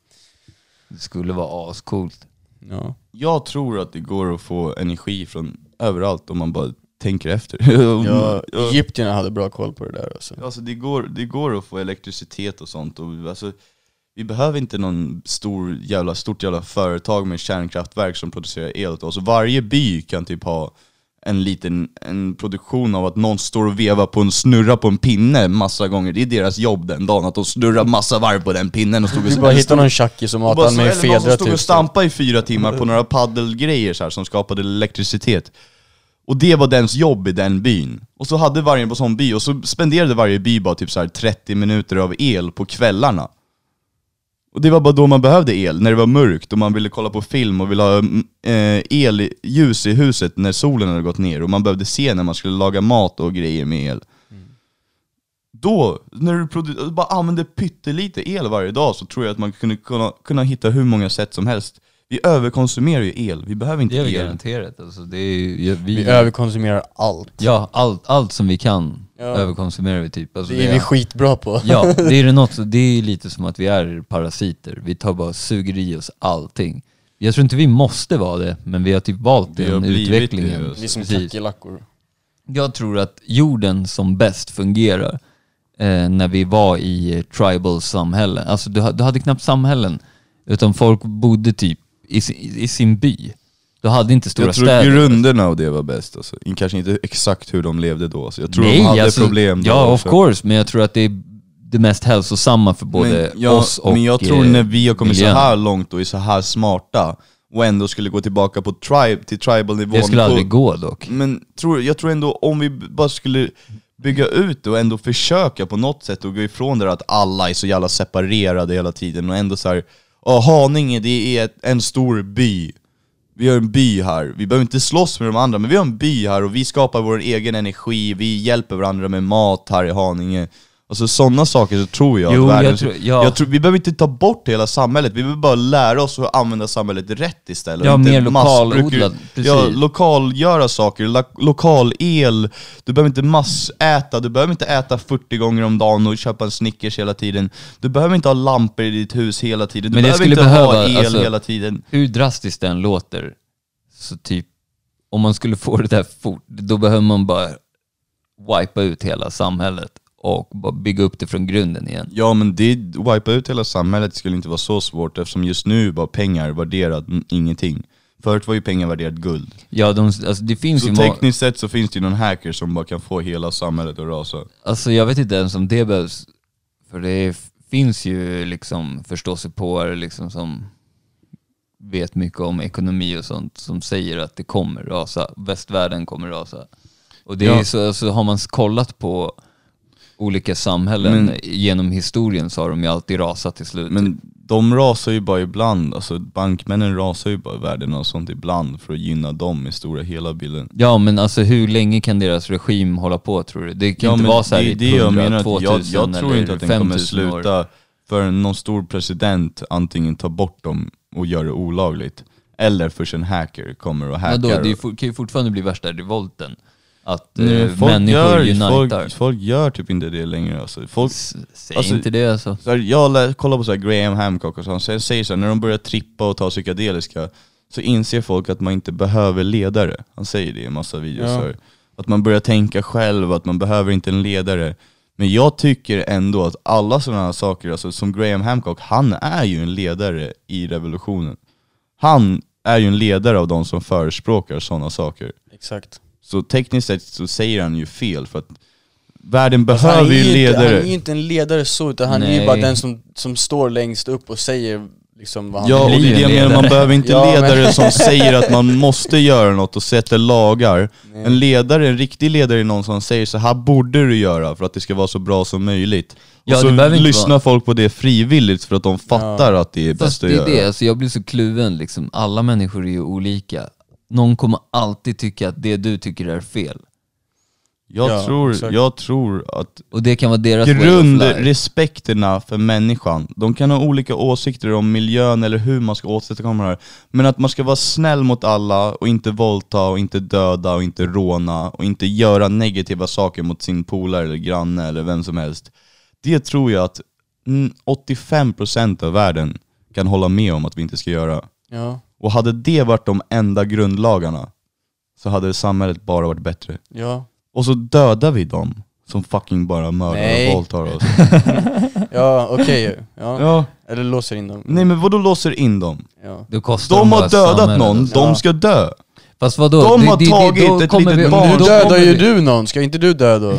Det skulle vara ascoolt. Ja. Jag tror att det går att få energi från överallt om man bara tänker efter. Ja, Ja, Egyptierna hade bra koll på det där alltså. Alltså det går, det går att få elektricitet och sånt. Och alltså, vi behöver inte någon stor jävla, stort jävla företag med kärnkraftverk som producerar el åt oss. Varje by kan typ ha en liten en produktion av att någon står och vevar på en snurra på en pinne massa gånger. Det är deras jobb den dagen, att de snurrar massa varv på den pinnen och stod och Vi bara hittar någon tjackis som matar med som fedra stod typ. och stampade i fyra timmar på några paddelgrejer så här, som skapade elektricitet. Och det var dens jobb i den byn. Och så hade varje på sån by, och så spenderade varje by bara typ så här 30 minuter av el på kvällarna. Och det var bara då man behövde el, när det var mörkt och man ville kolla på film och ville ha mm, eh, el, ljus i huset när solen hade gått ner och man behövde se när man skulle laga mat och grejer med el. Då, när du produ- bara använder pyttelite el varje dag så tror jag att man kunde kunna, kunna hitta hur många sätt som helst. Vi överkonsumerar ju el, vi behöver inte Det är el. garanterat. Alltså, det är, ju- ja, vi, Vi överkonsumerar allt. Ja, allt, allt som vi kan Ja. överkonsumerar vi typ. Alltså, Det är vi skitbra på. Ja, det är det något, det är lite som att vi är parasiter. Vi tar bara suger i oss allting. Jag tror inte vi måste vara det, men vi har typ valt Vi den utvecklingen. det, Vi är som kackerlackor. Jag tror att jorden som bäst fungerar eh, när vi var i eh, tribal samhällen. Alltså du, du hade knappt samhällen, utan folk bodde typ i, sin- i sin by. Du hade inte stora Jag tror städer. grunderna av det var bäst alltså. Kanske inte exakt hur de levde då, så jag tror Nej, de hade alltså, problem då Ja, of också. course, men jag tror att det är det mest hälsosamma för både men, ja, oss och Men jag tror eh, när vi har kommit miljön. så här långt och är så här smarta, och ändå skulle gå tillbaka på tribe, till tribal-nivån Det skulle på, aldrig gå dock. Men tror, jag tror ändå om vi bara skulle bygga ut och ändå försöka på något sätt och gå ifrån det där att alla är så jävla separerade hela tiden och ändå så här, Haninge det är ett, en stor by. Vi har en by här, vi behöver inte slåss med de andra, men vi har en by här och vi skapar vår egen energi, vi hjälper varandra med mat här i Haninge. Alltså sådana saker så tror jag Jo, att jag världen... tror- ja. jag tror, vi behöver inte ta bort hela samhället, vi behöver bara lära oss att använda samhället rätt istället. Ja, inte mer lokalodlad, Ja, lokalgöra saker, la, lokal el, du behöver inte massäta, du behöver inte äta 40 gånger om dagen och köpa en Snickers hela tiden. Du behöver inte ha lampor i ditt hus hela tiden, du Men behöver inte ha behöva- el alltså- hela tiden. Hur drastiskt den låter, så typ, om man skulle få det där fort, då behöver man bara wipa ut hela samhället och bygga upp det från grunden igen. Ja men det, wipa ut hela samhället skulle inte vara så svårt eftersom just nu var pengar värderat ingenting. Förut var ju pengar värderat guld. Ja, de, alltså det finns ju... Så må- tekniskt sett så finns det ju någon hacker som bara kan få hela samhället att rasa. Alltså jag vet inte ens om det behövs, för det finns ju liksom förståsigpåare liksom som vet mycket om ekonomi och sånt som säger att det kommer rasa, västvärlden kommer rasa. Och det Ja. är så, alltså har man kollat på olika samhällen Men- genom historien så har de ju alltid rasat till slut. Men de rasar ju bara ibland, alltså bankmännen rasar ju bara i världen och sånt ibland för att gynna dem i stora hela bilden. Ja men alltså hur länge kan deras regim hålla på tror du? Det kan Ja, inte vara så här det i är det jag 100, menar, att 2000 jag, jag tror eller inte att den 5000 kommer år. sluta förrän någon stor president antingen tar bort dem och gör det olagligt, eller först en hacker kommer och hackar. Det är och- for, kan ju fortfarande bli värsta revolten. Att Nej, eh, folk, människor gör, unitar. folk, folk gör typ inte det längre alltså. folk, S- Säg alltså- inte det alltså. så här, Jag lä- kollar på så här Graham Hancock och så, han säger säger så här, när de börjar trippa och ta psykedeliska så inser folk att man inte behöver ledare. Han säger det i en massa videos. Ja. så här. Att man börjar tänka själv, att man behöver inte en ledare. Men jag tycker ändå att alla sådana här saker, alltså som Graham Hancock, han är ju en ledare i revolutionen. Han är ju en ledare av de som förespråkar sådana saker. Exakt. Så tekniskt sett så säger han ju fel för att världen Alltså, behöver ju Inte, han ledare. är ju inte en ledare så, utan han är ju Nej. bara den som, som står längst upp och säger liksom vad han Ja, och det är det en jag menar, man ledare. behöver inte Ja, men- ledare som säger att man måste göra något och sätter lagar. Nej. En ledare, en riktig ledare är någon som säger så här borde du göra för att det ska vara så bra som möjligt. Ja, och så lyssnar vara- folk på det frivilligt för att de fattar att det är bäst Fast att det är göra. det, alltså jag blir så kluven liksom. Alla människor är ju olika. Någon kommer alltid tycka att det du tycker är fel. Jag, Ja, tror, exakt. jag tror att Och det kan vara deras way of life. grundrespekterna för människan, de kan ha olika åsikter om miljön eller hur man ska åstadkomma det här. Men att man ska vara snäll mot alla och inte våldta och inte döda och inte råna och inte göra negativa saker mot sin polare eller granne eller vem som helst. Det tror jag att mm, 85% av världen kan hålla med om att vi inte ska göra. Ja. Och hade det varit de enda grundlagarna så hade samhället bara varit bättre. Ja, Och så dödar vi dem som fucking bara mördar Nej. och våldtar oss. ja okej. Ja. Ja. Eller låser in dem. Nej men vadå låser in dem? Ja. Kostar De har dödat samhället. någon, Ja. de ska dö. Fast vadå? De har det- tagit ett litet vi- barn. Nu då dödar ju du någon, ska inte du dö då?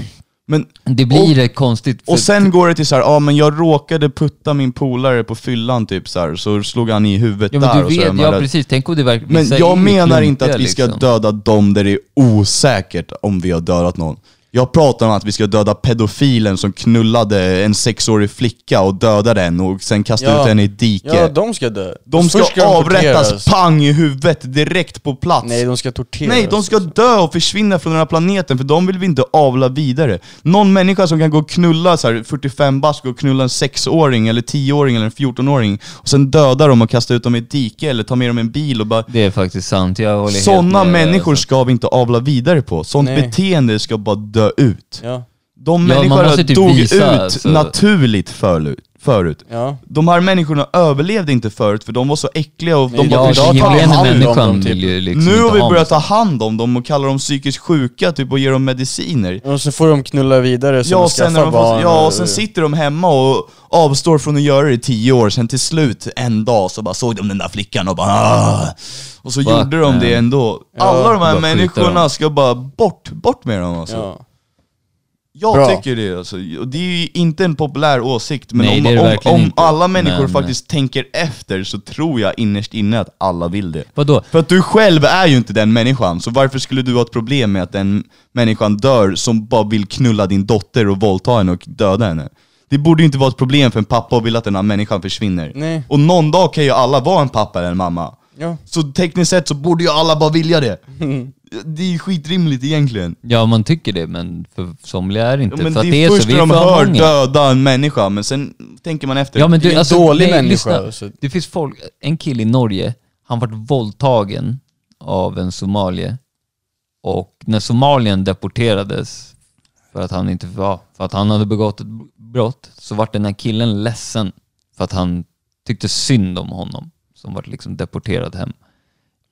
Men, Det blir ett konstigt... och sen går det till så här, ja men jag råkade putta min polare på fyllan typ så här, så slog han i huvudet Ja där men du och så vet, ja precis. Tänk om det verkligen... Men jag menar inte att vi ska liksom. döda dem där det är osäkert om vi har dödat någon. Jag pratar om att vi ska döda pedofilen som knullade en sexårig flicka och dödade den och sen kastade Ja. ut henne i ett dike. Ja, de ska dö. de ska, Först avrättas torteras. pang i huvudet direkt på plats. Nej, de ska torteras. Nej, de ska dö och försvinna från den här planeten för de vill vi inte avla vidare. Någon människa som kan gå och knulla så här 45 bast, gå och knulla en 6-åring eller 10-åring eller en 14-åring och sen döda dem och kasta ut dem i ett dike eller ta med dem i en bil och bara Det är faktiskt sant, jag håller helt Sådana med. människor alltså. ska vi inte avla vidare på. Sånt Nej. beteende ska bara dö ut. Ja, De Ja, man människorna måste typ dog visa, ut alltså. naturligt förut. förut. ja. De här människorna överlevde inte förut för de var så äckliga och de bara Ja, gemene hand om människan dem, typ. vill ju liksom Nu inte har vi ha börjat ta hand om dem och kalla dem psykiskt sjuka typ och ge dem mediciner. Och så får de knulla vidare som Ja, ja, och sen, när skaffa de får, barn. ja, och sen sitter de hemma och avstår från att göra det i tio år, sen till slut en dag så bara såg de den där flickan och bara "Ah." Och så Fuck, gjorde de det ändå. Ja, Alla de här bara skjuta människorna ska bara bort, bort med dem alltså. Ja. Jag Bra. tycker det alltså. Det är ju inte en populär åsikt, men Nej, om, det är det om, verkligen om inte. alla människor Men- faktiskt tänker efter så tror jag innerst inne att alla vill det. Vadå? För att du själv är ju inte den människan, så varför skulle du ha ett problem med att den människan dör som bara vill knulla din dotter och våldta henne och döda henne? Det borde ju inte vara ett problem för en pappa att vilja att den här människan försvinner. Nej. Och någon dag kan ju alla vara en pappa eller en mamma. Ja. Så tekniskt sett så borde ju alla bara vilja det. Det är ju skitrimligt egentligen. Ja man tycker det, men för somliga är det inte. Ja, men för det att är, det är först så, vi när är de för hör många. döda en människa, men sen tänker man efter. Ja men Det är du, en alltså, dålig nej, människa, lyssna. så- Det finns folk, en kille i Norge, han vart våldtagen av en somalier. Och när Somalien deporterades för att han inte var, för att han hade begått ett brott, så vart den här killen ledsen för att han tyckte synd om honom som vart liksom deporterad hem.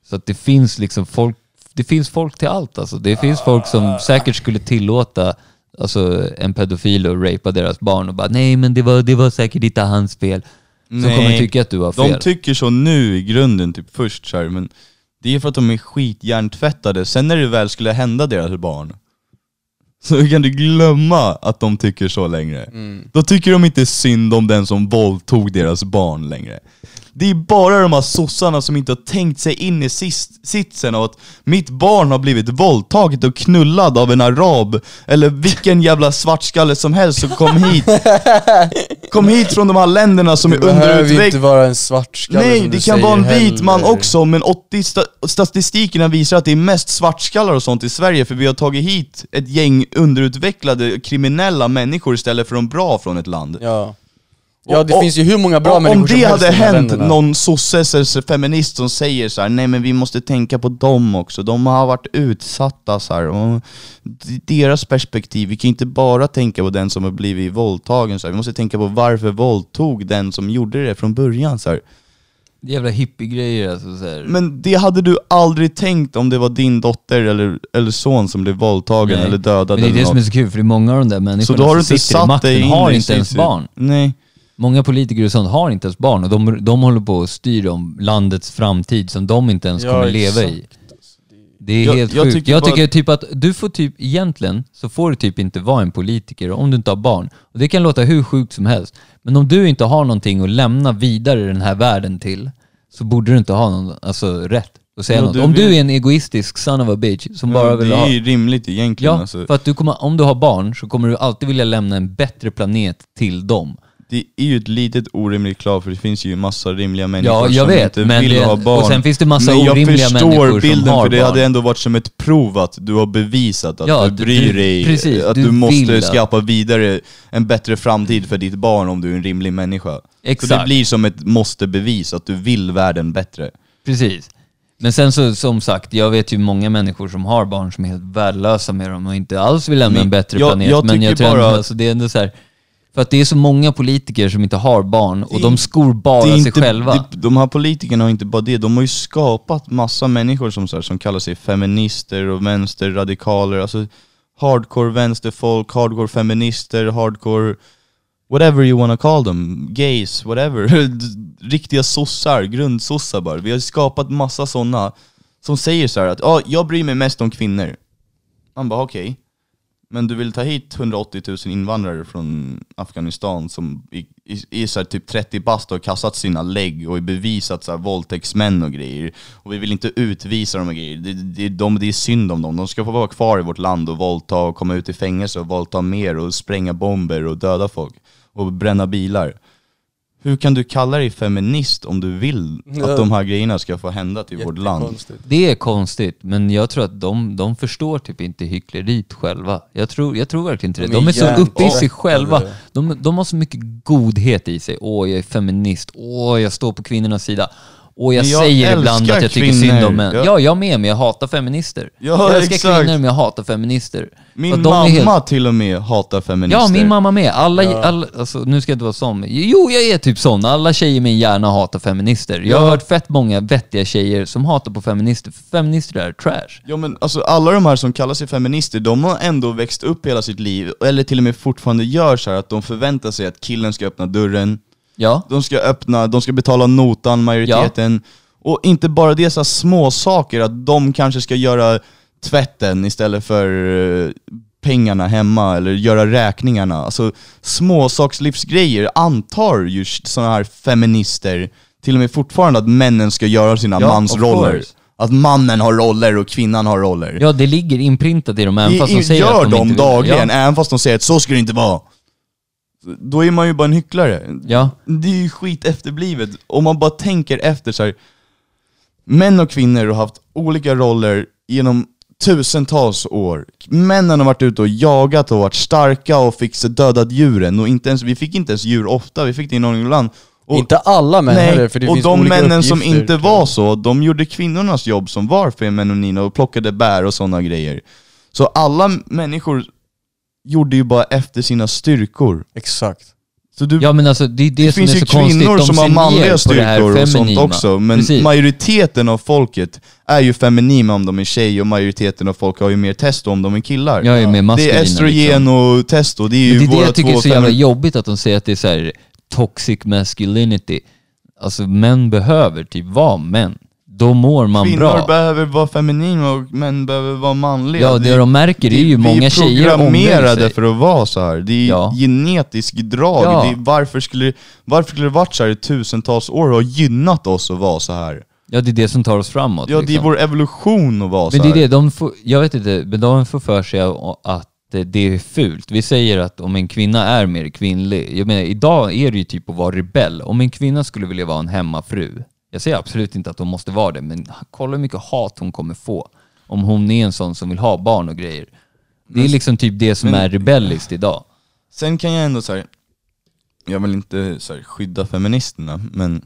Så att det finns liksom folk, det finns folk till allt alltså. Det finns folk som säkert skulle tillåta alltså, en pedofil att rapea deras barn och bara nej men det var, det var säkert inte hans fel. Som Nej. kommer tycka att du har fel. De tycker så nu i grunden, typ först så här, men det är för att de är skithjärntvättade. Sen när det väl skulle hända deras barn, så kan du glömma att de tycker så längre. Mm. Då tycker de inte synd om den som våldtog deras barn längre. Det är bara de här sossarna som inte har tänkt sig in i sist, sitsen av att mitt barn har blivit våldtaget och knullad av en arab, eller vilken jävla svartskalle som helst som kom hit. Kom hit från de här länderna som Det är behöver ju underutvecklade. inte vara en svartskalle Nej, som det kan vara en vit man också, men 80 sta statistikerna visar att det är mest svartskallar och sånt i Sverige, för vi har tagit hit ett gäng underutvecklade kriminella människor istället för de bra från ett land. Ja. Ja det Och- finns ju hur många bra Om- människor Om som det helst hade hänt någon sosses eller feminist som säger så här: nej men vi måste tänka på dem också, de har varit utsatta så här. och deras perspektiv, vi kan inte bara tänka på den som har blivit våldtagen så här. vi måste tänka på varför våldtog den som gjorde det från början så här. Jävla hippiegrejer alltså. Så här. Men det hade du aldrig tänkt om det var din dotter eller, eller son som blev våldtagen Nej. eller dödad Men det är eller det som är så kul, för det är många av de där Så människorna då har du som inte sitter i satt makten dig in har i inte ens sitt- barn. Nej. Många politiker och sånt har inte ens barn och de, de håller på att styra om landets framtid som de inte ens Ja, kommer leva i. Det är Jag- helt jag sjukt. tycker jag bara- tycker typ att du får typ, egentligen så får du typ inte vara en politiker om du inte har barn. Och det kan låta hur sjukt som helst. Men om du inte har någonting att lämna vidare den här världen till så borde du inte ha någon alltså, rätt att säga Ja, något. du Om du vill- är en egoistisk son of a bitch som bara Ja, vill det ha... är ju rimligt egentligen Ja, alltså. för att du kommer, om du har barn så kommer du alltid vilja lämna en bättre planet till dem. Det är ju ett litet orimligt krav för det finns ju massa rimliga människor Ja, jag som vet, inte men vill det- ha barn. och sen finns det massa men jag orimliga förstår människor som bilden har för det barn. hade ändå varit som ett prov att du har bevisat att Ja, du bryr dig, precis, att du du, måste skapa vidare en bättre framtid för ditt barn om du är en rimlig människa. Så det Exakt. blir som ett måste-bevis att du vill världen bättre. Precis. Men sen så, som sagt, jag vet ju många människor som har barn som är helt värdelösa med dem och inte alls vill lämna Men en bättre jag- planet. jag men jag tror bara ändå, att- alltså, det är ändå så här, För att det är så många politiker som inte har barn och de skor bara sig inte, själva. det, de här politikerna har inte bara det, de har ju skapat massa människor som, så här, som kallar sig feminister och vänsterradikaler, alltså hardcore vänsterfolk, hardcore feminister, hardcore whatever you wanna call them, gays, whatever. Riktiga sossar, grundsossar bara. Vi har skapat massa sådana som säger så här att ah, jag bryr mig mest om kvinnor. Man bara okej, men du vill ta hit 180 000 invandrare från Afghanistan som i, i, i så här typ 30 bast har kastat sina lägg och är bevisat så här våldtäktsmän och grejer. Och vi vill inte utvisa dem och grejer. Det, det, de, det är synd om dem. De ska få vara kvar i vårt land och våldta och komma ut i fängelse och våldta mer och spränga bomber och döda folk och bränna bilar. Hur kan du kalla dig feminist om du vill Ja. att de här grejerna ska få hända till vårt land? Det är konstigt, men jag tror att de, de förstår typ inte hyckleriet själva. Jag tror, jag tror verkligen inte det. De är så uppe i sig själva. De, de har så mycket godhet i sig. Åh, jag är feminist. Åh, jag står på kvinnornas sida. Åh, jag, jag säger ibland att jag tycker kvinnor. synd om män. Jag- Ja, jag med, men jag hatar feminister. Ja, jag älskar exakt. kvinnor, men jag hatar feminister. Min mamma helt- till och med hatar feminister. Ja, min mamma med. Alla, Ja. alla, alltså, nu ska jag inte vara sån. Jo, jag är typ sån. Alla tjejer i min hjärna hatar feminister. Jag har Ja. hört fett många vettiga tjejer som hatar på feminister. Feminister är trash. Ja men alltså alla de här som kallar sig feminister, de har ändå växt upp hela sitt liv, eller till och med fortfarande gör så att de förväntar sig att killen ska öppna dörren, Ja. de ska öppna, de ska betala notan, majoriteten. Och inte bara det, så små saker att de kanske ska göra tvätten istället för eh, pengarna hemma, eller göra räkningarna. Alltså småsakslivsgrejer antar ju sådana här feminister till och med fortfarande att männen ska göra sina Ja, mansroller. Att mannen har roller och kvinnan har roller. Ja, det ligger inprintat i dem även I, fast de säger gör att de, de, inte dagligen, Ja. även fast de säger att så ska det inte vara. Då är man ju bara en hycklare. ja. Det är ju skit efterblivet. Om man bara tänker efter så här. Män och kvinnor har haft olika roller genom tusentals år. Männen har varit ute och jagat och varit starka och fixat dödat djuren och inte ens, vi fick inte ens djur ofta, vi fick det i någon ibland. Och, inte alla män heller, för det och finns de olika männen som uppgifter, inte tror jag. var så, de gjorde kvinnornas jobb som var feminina och plockade bär och sådana grejer. Så alla människor gjorde ju bara efter sina styrkor. Exakt. Så du, ja, men alltså det är det, det som finns är ju så konstigt. kvinnor De som har ser ner manliga det styrkor och sånt också, men Precis. majoriteten av folket är ju feminina om de är tjej och majoriteten av folk har ju mer testo om de är killar. Jag är det är estrogen liksom. och testo, det är ju Men det är det jag tycker är så jävla jobbigt att de säger att det är så här toxic masculinity. Alltså män behöver typ vara män. Då mår man Kvinnor bra. behöver vara feminina och män behöver vara manliga. Ja, det de märker är ju många tjejer Vi är programmerade för att vara så här. Det är Ja. genetiskt drag. Ja. Det är, varför, skulle, varför skulle det varit så här i tusentals år och ha gynnat oss att vara så här? Ja, det är det som tar oss framåt. Ja, det är liksom. vår evolution att vara Men så det är här. det, de får, jag vet inte, men de får för sig att det- det är fult. Vi säger att om en kvinna är mer kvinnlig, jag menar idag är det ju typ att vara rebell. Om en kvinna skulle vilja vara en hemmafru, jag säger absolut inte att hon måste vara det, men kolla hur mycket hat hon kommer få. Om hon är en sån som vill ha barn och grejer. Det är Men- liksom typ det som men- är rebelliskt idag. Sen kan jag ändå så här, jag vill inte så här, skydda feministerna, men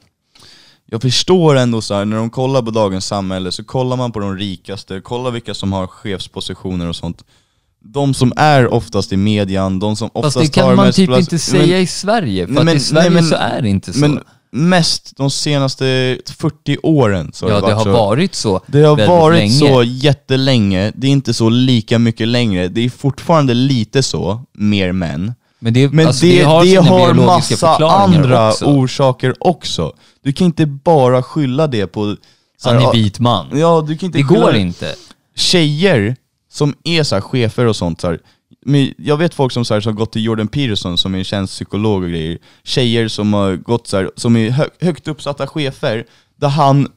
jag förstår ändå så här, när de kollar på dagens samhälle så kollar man på de rikaste, kollar vilka som har chefspositioner och sånt. De som är oftast i median, de som oftast Fast det kan man mest typ plats- inte säga i Sverige, för Nej, att men- i Sverige nej, men- så är det inte så. Men mest de senaste 40 åren så ja, har det det har så. varit så Det har varit länge. så jättelänge, det är inte så lika mycket längre. Det är fortfarande lite så, mer män. Men det, Men alltså, det, det har, sina biologiska massa andra också. orsaker också. Du kan inte bara skylla det på... så Han är vit man. Ja, du kan inte Det går inte. Tjejer som är så chefer och sånt så här, men jag vet folk som, så här, som gått till Jordan Peterson som är en känd psykolog och grejer. Tjejer som har gått så här, som är hö, högt uppsatta chefer, där han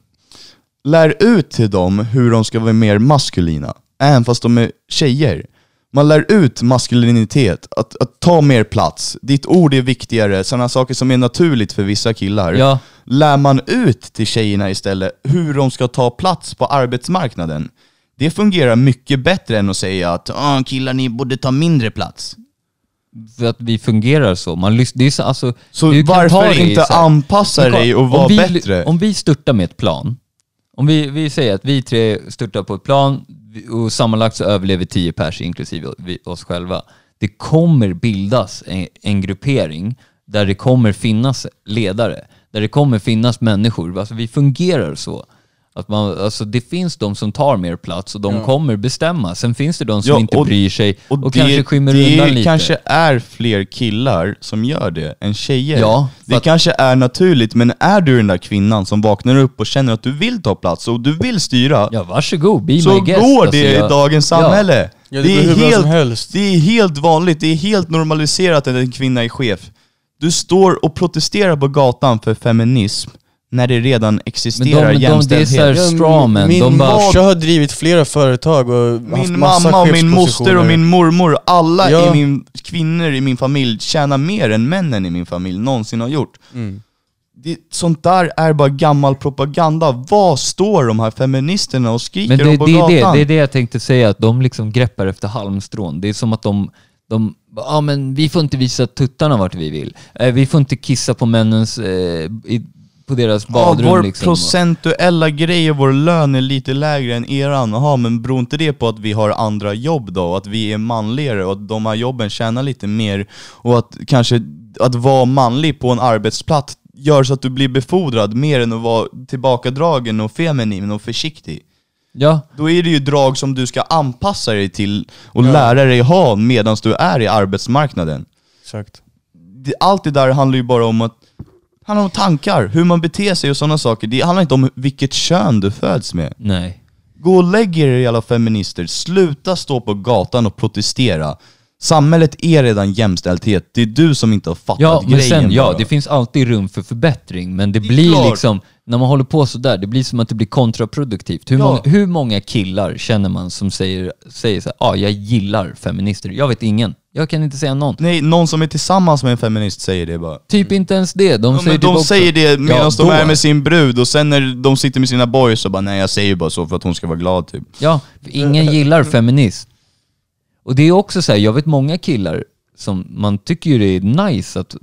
lär ut till dem hur de ska vara mer maskulina, även fast de är tjejer. Man lär ut maskulinitet, att, att ta mer plats, ditt ord är viktigare, sådana saker som är naturligt för vissa killar. Ja. Lär man ut till tjejerna istället hur de ska ta plats på arbetsmarknaden, det fungerar mycket bättre än att säga att ah, killar ni borde ta mindre plats. För att vi fungerar så. Man lys- det är så, alltså, Så du kan varför inte så här- anpassa kolla, dig och vara bättre? Om vi störtar med ett plan, om vi, vi säger att vi tre störtar på ett plan och sammanlagt så överlever tio pers inklusive vi- oss själva. det kommer bildas en, en gruppering där det kommer finnas ledare, där det kommer finnas människor. Alltså vi fungerar så. Att man, alltså det finns de som tar mer plats och de Ja. kommer bestämma. Sen finns det de som Ja, inte bryr sig och, Och, kanske skymmer det undan lite. kanske är fler killar som gör det än tjejer. Ja, det att- kanske är naturligt, men är du den där kvinnan som vaknar upp och känner att du vill ta plats och du vill styra, Ja, varsågod, be så my guest. går Alltså, det jag- i dagens samhälle. Ja, det som helst. det är helt vanligt, det är helt normaliserat att en kvinna är chef. Du står och protesterar på gatan för feminism när det redan Men existerar de, de, det är jämställdhet. såhär strawman. Min De bara, morsa har drivit flera företag och haft Min massa mamma och min moster och min mormor, alla Ja. i min, kvinnor i min familj tjänar mer än männen i min familj någonsin har gjort. Mm. Det, sånt där är bara gammal propaganda. Vad står de här feministerna och skriker Men det, om på det, är gatan? det, det är det jag tänkte säga, att de liksom greppar efter halmstrån. Det är som att de, de ja men vi får inte visa tuttarna vart vi vill. Eh, vi får inte kissa på männens, eh, i, på deras Ja, badrum vår liksom. procentuella grej och vår lön är lite lägre än eran. Jaha, men beror inte det på att vi har andra jobb då? Och att vi är manligare och att de här jobben tjänar lite mer? Och att kanske att vara manlig på en arbetsplats gör så att du blir befordrad mer än att vara tillbakadragen och feminin och försiktig. Ja, Då är det ju drag som du ska anpassa dig till och Ja. lära dig ha medan du är i arbetsmarknaden. Exakt. Allt det där handlar ju bara om att handlar om tankar, hur man beter sig och sådana saker. Det handlar inte om vilket kön du föds med. nej. Gå och lägg er alla feminister, sluta stå på gatan och protestera. Samhället är redan jämställdhet, det är du som inte har fattat Ja, men grejen sen, ja, bara. det finns alltid rum för förbättring, men det, Det blir klart. liksom, när man håller på sådär, det blir som att det blir kontraproduktivt. Hur, Ja. många, hur många killar känner man som säger, säger så ja, ah, jag gillar feminister? Jag vet ingen. Jag kan inte säga någon. Nej, någon som är tillsammans med en feminist säger det bara. Typ inte ens det. De Ja, säger typ de säger det medan Ja, de är med sin brud och sen när de sitter med sina boys så bara nej jag säger bara så för att hon ska vara glad typ. Ja, ingen gillar feminist. Och det är också så här, jag vet många killar som, man tycker ju det är nice att,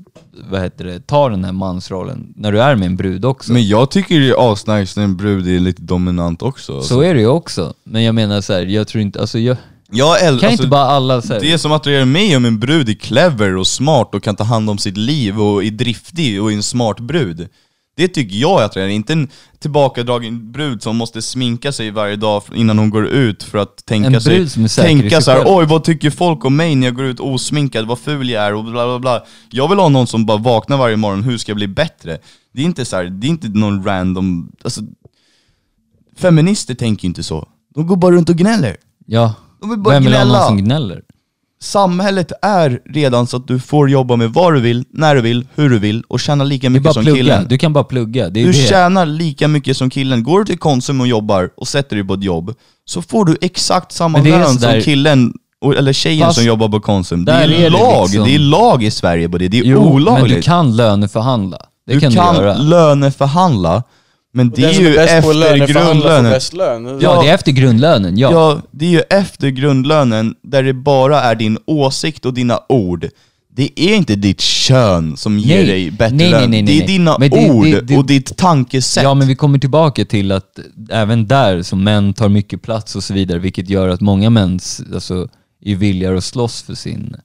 vad heter det, ta den här mansrollen när du är med en brud också. Men jag tycker det är asnice när en brud är lite dominant också. så är det ju också. Men jag menar så här, jag tror inte, alltså jag, jag äl- kan alltså, inte bara alla så här, Det som attraherar mig om en brud är clever och smart och kan ta hand om sitt liv och är driftig och är en smart brud. Det tycker jag är attraherande, inte en tillbakadragen brud som måste sminka sig varje dag innan hon går ut för att tänka En sig, brud som är säker i tänka sig så här, själv. oj vad tycker folk om mig när jag går ut osminkad, vad ful jag är och bla bla bla. Jag vill ha någon som bara vaknar varje morgon, hur ska jag bli bättre? Det är inte så här, det är inte någon random, alltså Feminister tänker inte så. De går bara runt och gnäller. ja. De vill bara Vem vill ha någon som gnäller? Samhället är redan så att du får jobba med vad du vill, när du vill, hur du vill och tjäna lika mycket bara som plugga, killen. du kan bara plugga. Det är Du det. tjänar lika mycket som killen. Går du till Konsum och jobbar och sätter dig på ett jobb, så får du exakt samma Men det är lön sådär- som killen, och- eller tjejen Fast som jobbar på Konsum. Det där är, är det lag, liksom- det är lag i Sverige på det, det är Jo, olagligt. men du kan löneförhandla. Det du kan, kan du göra. löneförhandla, men det är ju efter grundlönen. Ja, Ja. det är efter grundlönen, ja. Ja, det är ju efter grundlönen där det bara är din åsikt och dina ord. Det är inte ditt kön som ger Nej. dig bättre Nej, nej, lön. nej, det är dina det- ord det- det- och ditt tankesätt. Ja, men vi kommer tillbaka till att även där som män tar mycket plats och så vidare, vilket gör att många män alltså, är villiga att slåss för sin...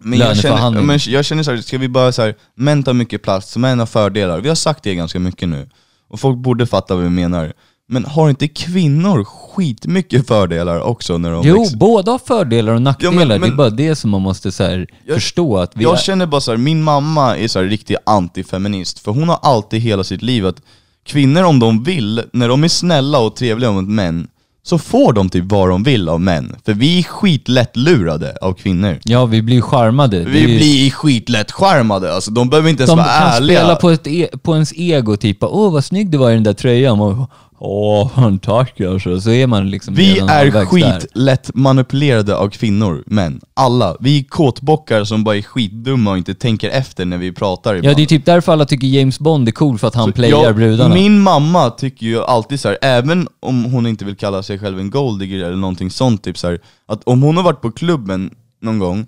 Men jag känner, men jag känner så här, ska vi bara så här, män tar mycket plats, män har fördelar. Vi har sagt det ganska mycket nu. Och folk borde fatta vad vi menar. Men har inte kvinnor skitmycket fördelar också när de Jo, växer? båda har fördelar och nackdelar. men- det är men- bara det som man måste så här, Jag- förstå. Att vi Jag är, känner bara så här, min mamma är så här riktig antifeminist, för hon har alltid hela sitt liv att kvinnor om de vill, när de är snälla och trevliga mot män, så får de typ vad de vill av män. För vi är skitlätt lurade av kvinnor. ja, vi blir charmade. Det Vi är ju- blir skitlätt charmade, alltså de behöver inte ens de vara kan ärliga. spela på, ett e på ens ego, typ åh vad snygg du var i den där tröjan. Och, åh, tack alltså. Så är man liksom Vi redan är halvvägs där. skitlätt manipulerade av kvinnor, män. Alla. Vi är kåtbockar som bara är skitdumma och inte tänker efter när vi pratar Ja, ibland. det är typ därför alla tycker James Bond är cool, för att han playar Ja, brudarna. Min mamma tycker ju alltid så här, även om hon inte vill kalla sig själv en golddigger eller någonting sånt, typ så här, att om hon har varit på klubben någon gång,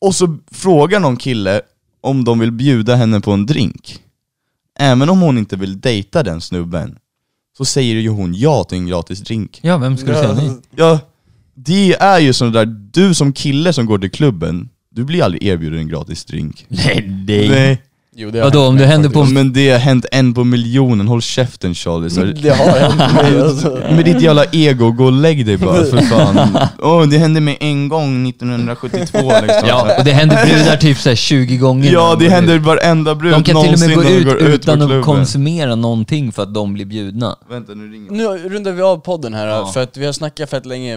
och så frågar någon kille om de vill bjuda henne på en drink, även om hon inte vill dejta den snubben, så säger ju hon ja till en gratis drink. Ja, vem ska du säga nej? Ja, det är ju sånt där, du som kille som går till klubben, du blir aldrig erbjuden en gratis drink. Nej, nej. Nej. Jo, det har Vadå, hänt om mig det händer faktiskt. på- Men det har hänt en på miljonen, håll käften Charlie. Så Det har hänt mig alltså. med ditt jävla ego, gå och lägg dig bara för fan. Åh, det hände mig en gång 1972 liksom. Ja, och det händer brudar typ såhär 20 gånger. Ja, när det de går händer ut. varenda brud De kan till och med gå ut när de går utan på att konsumera någonting för att de blir bjudna. Vänta, nu ringer Nu rundar vi av podden här, Ja. för att vi har snackat fett länge.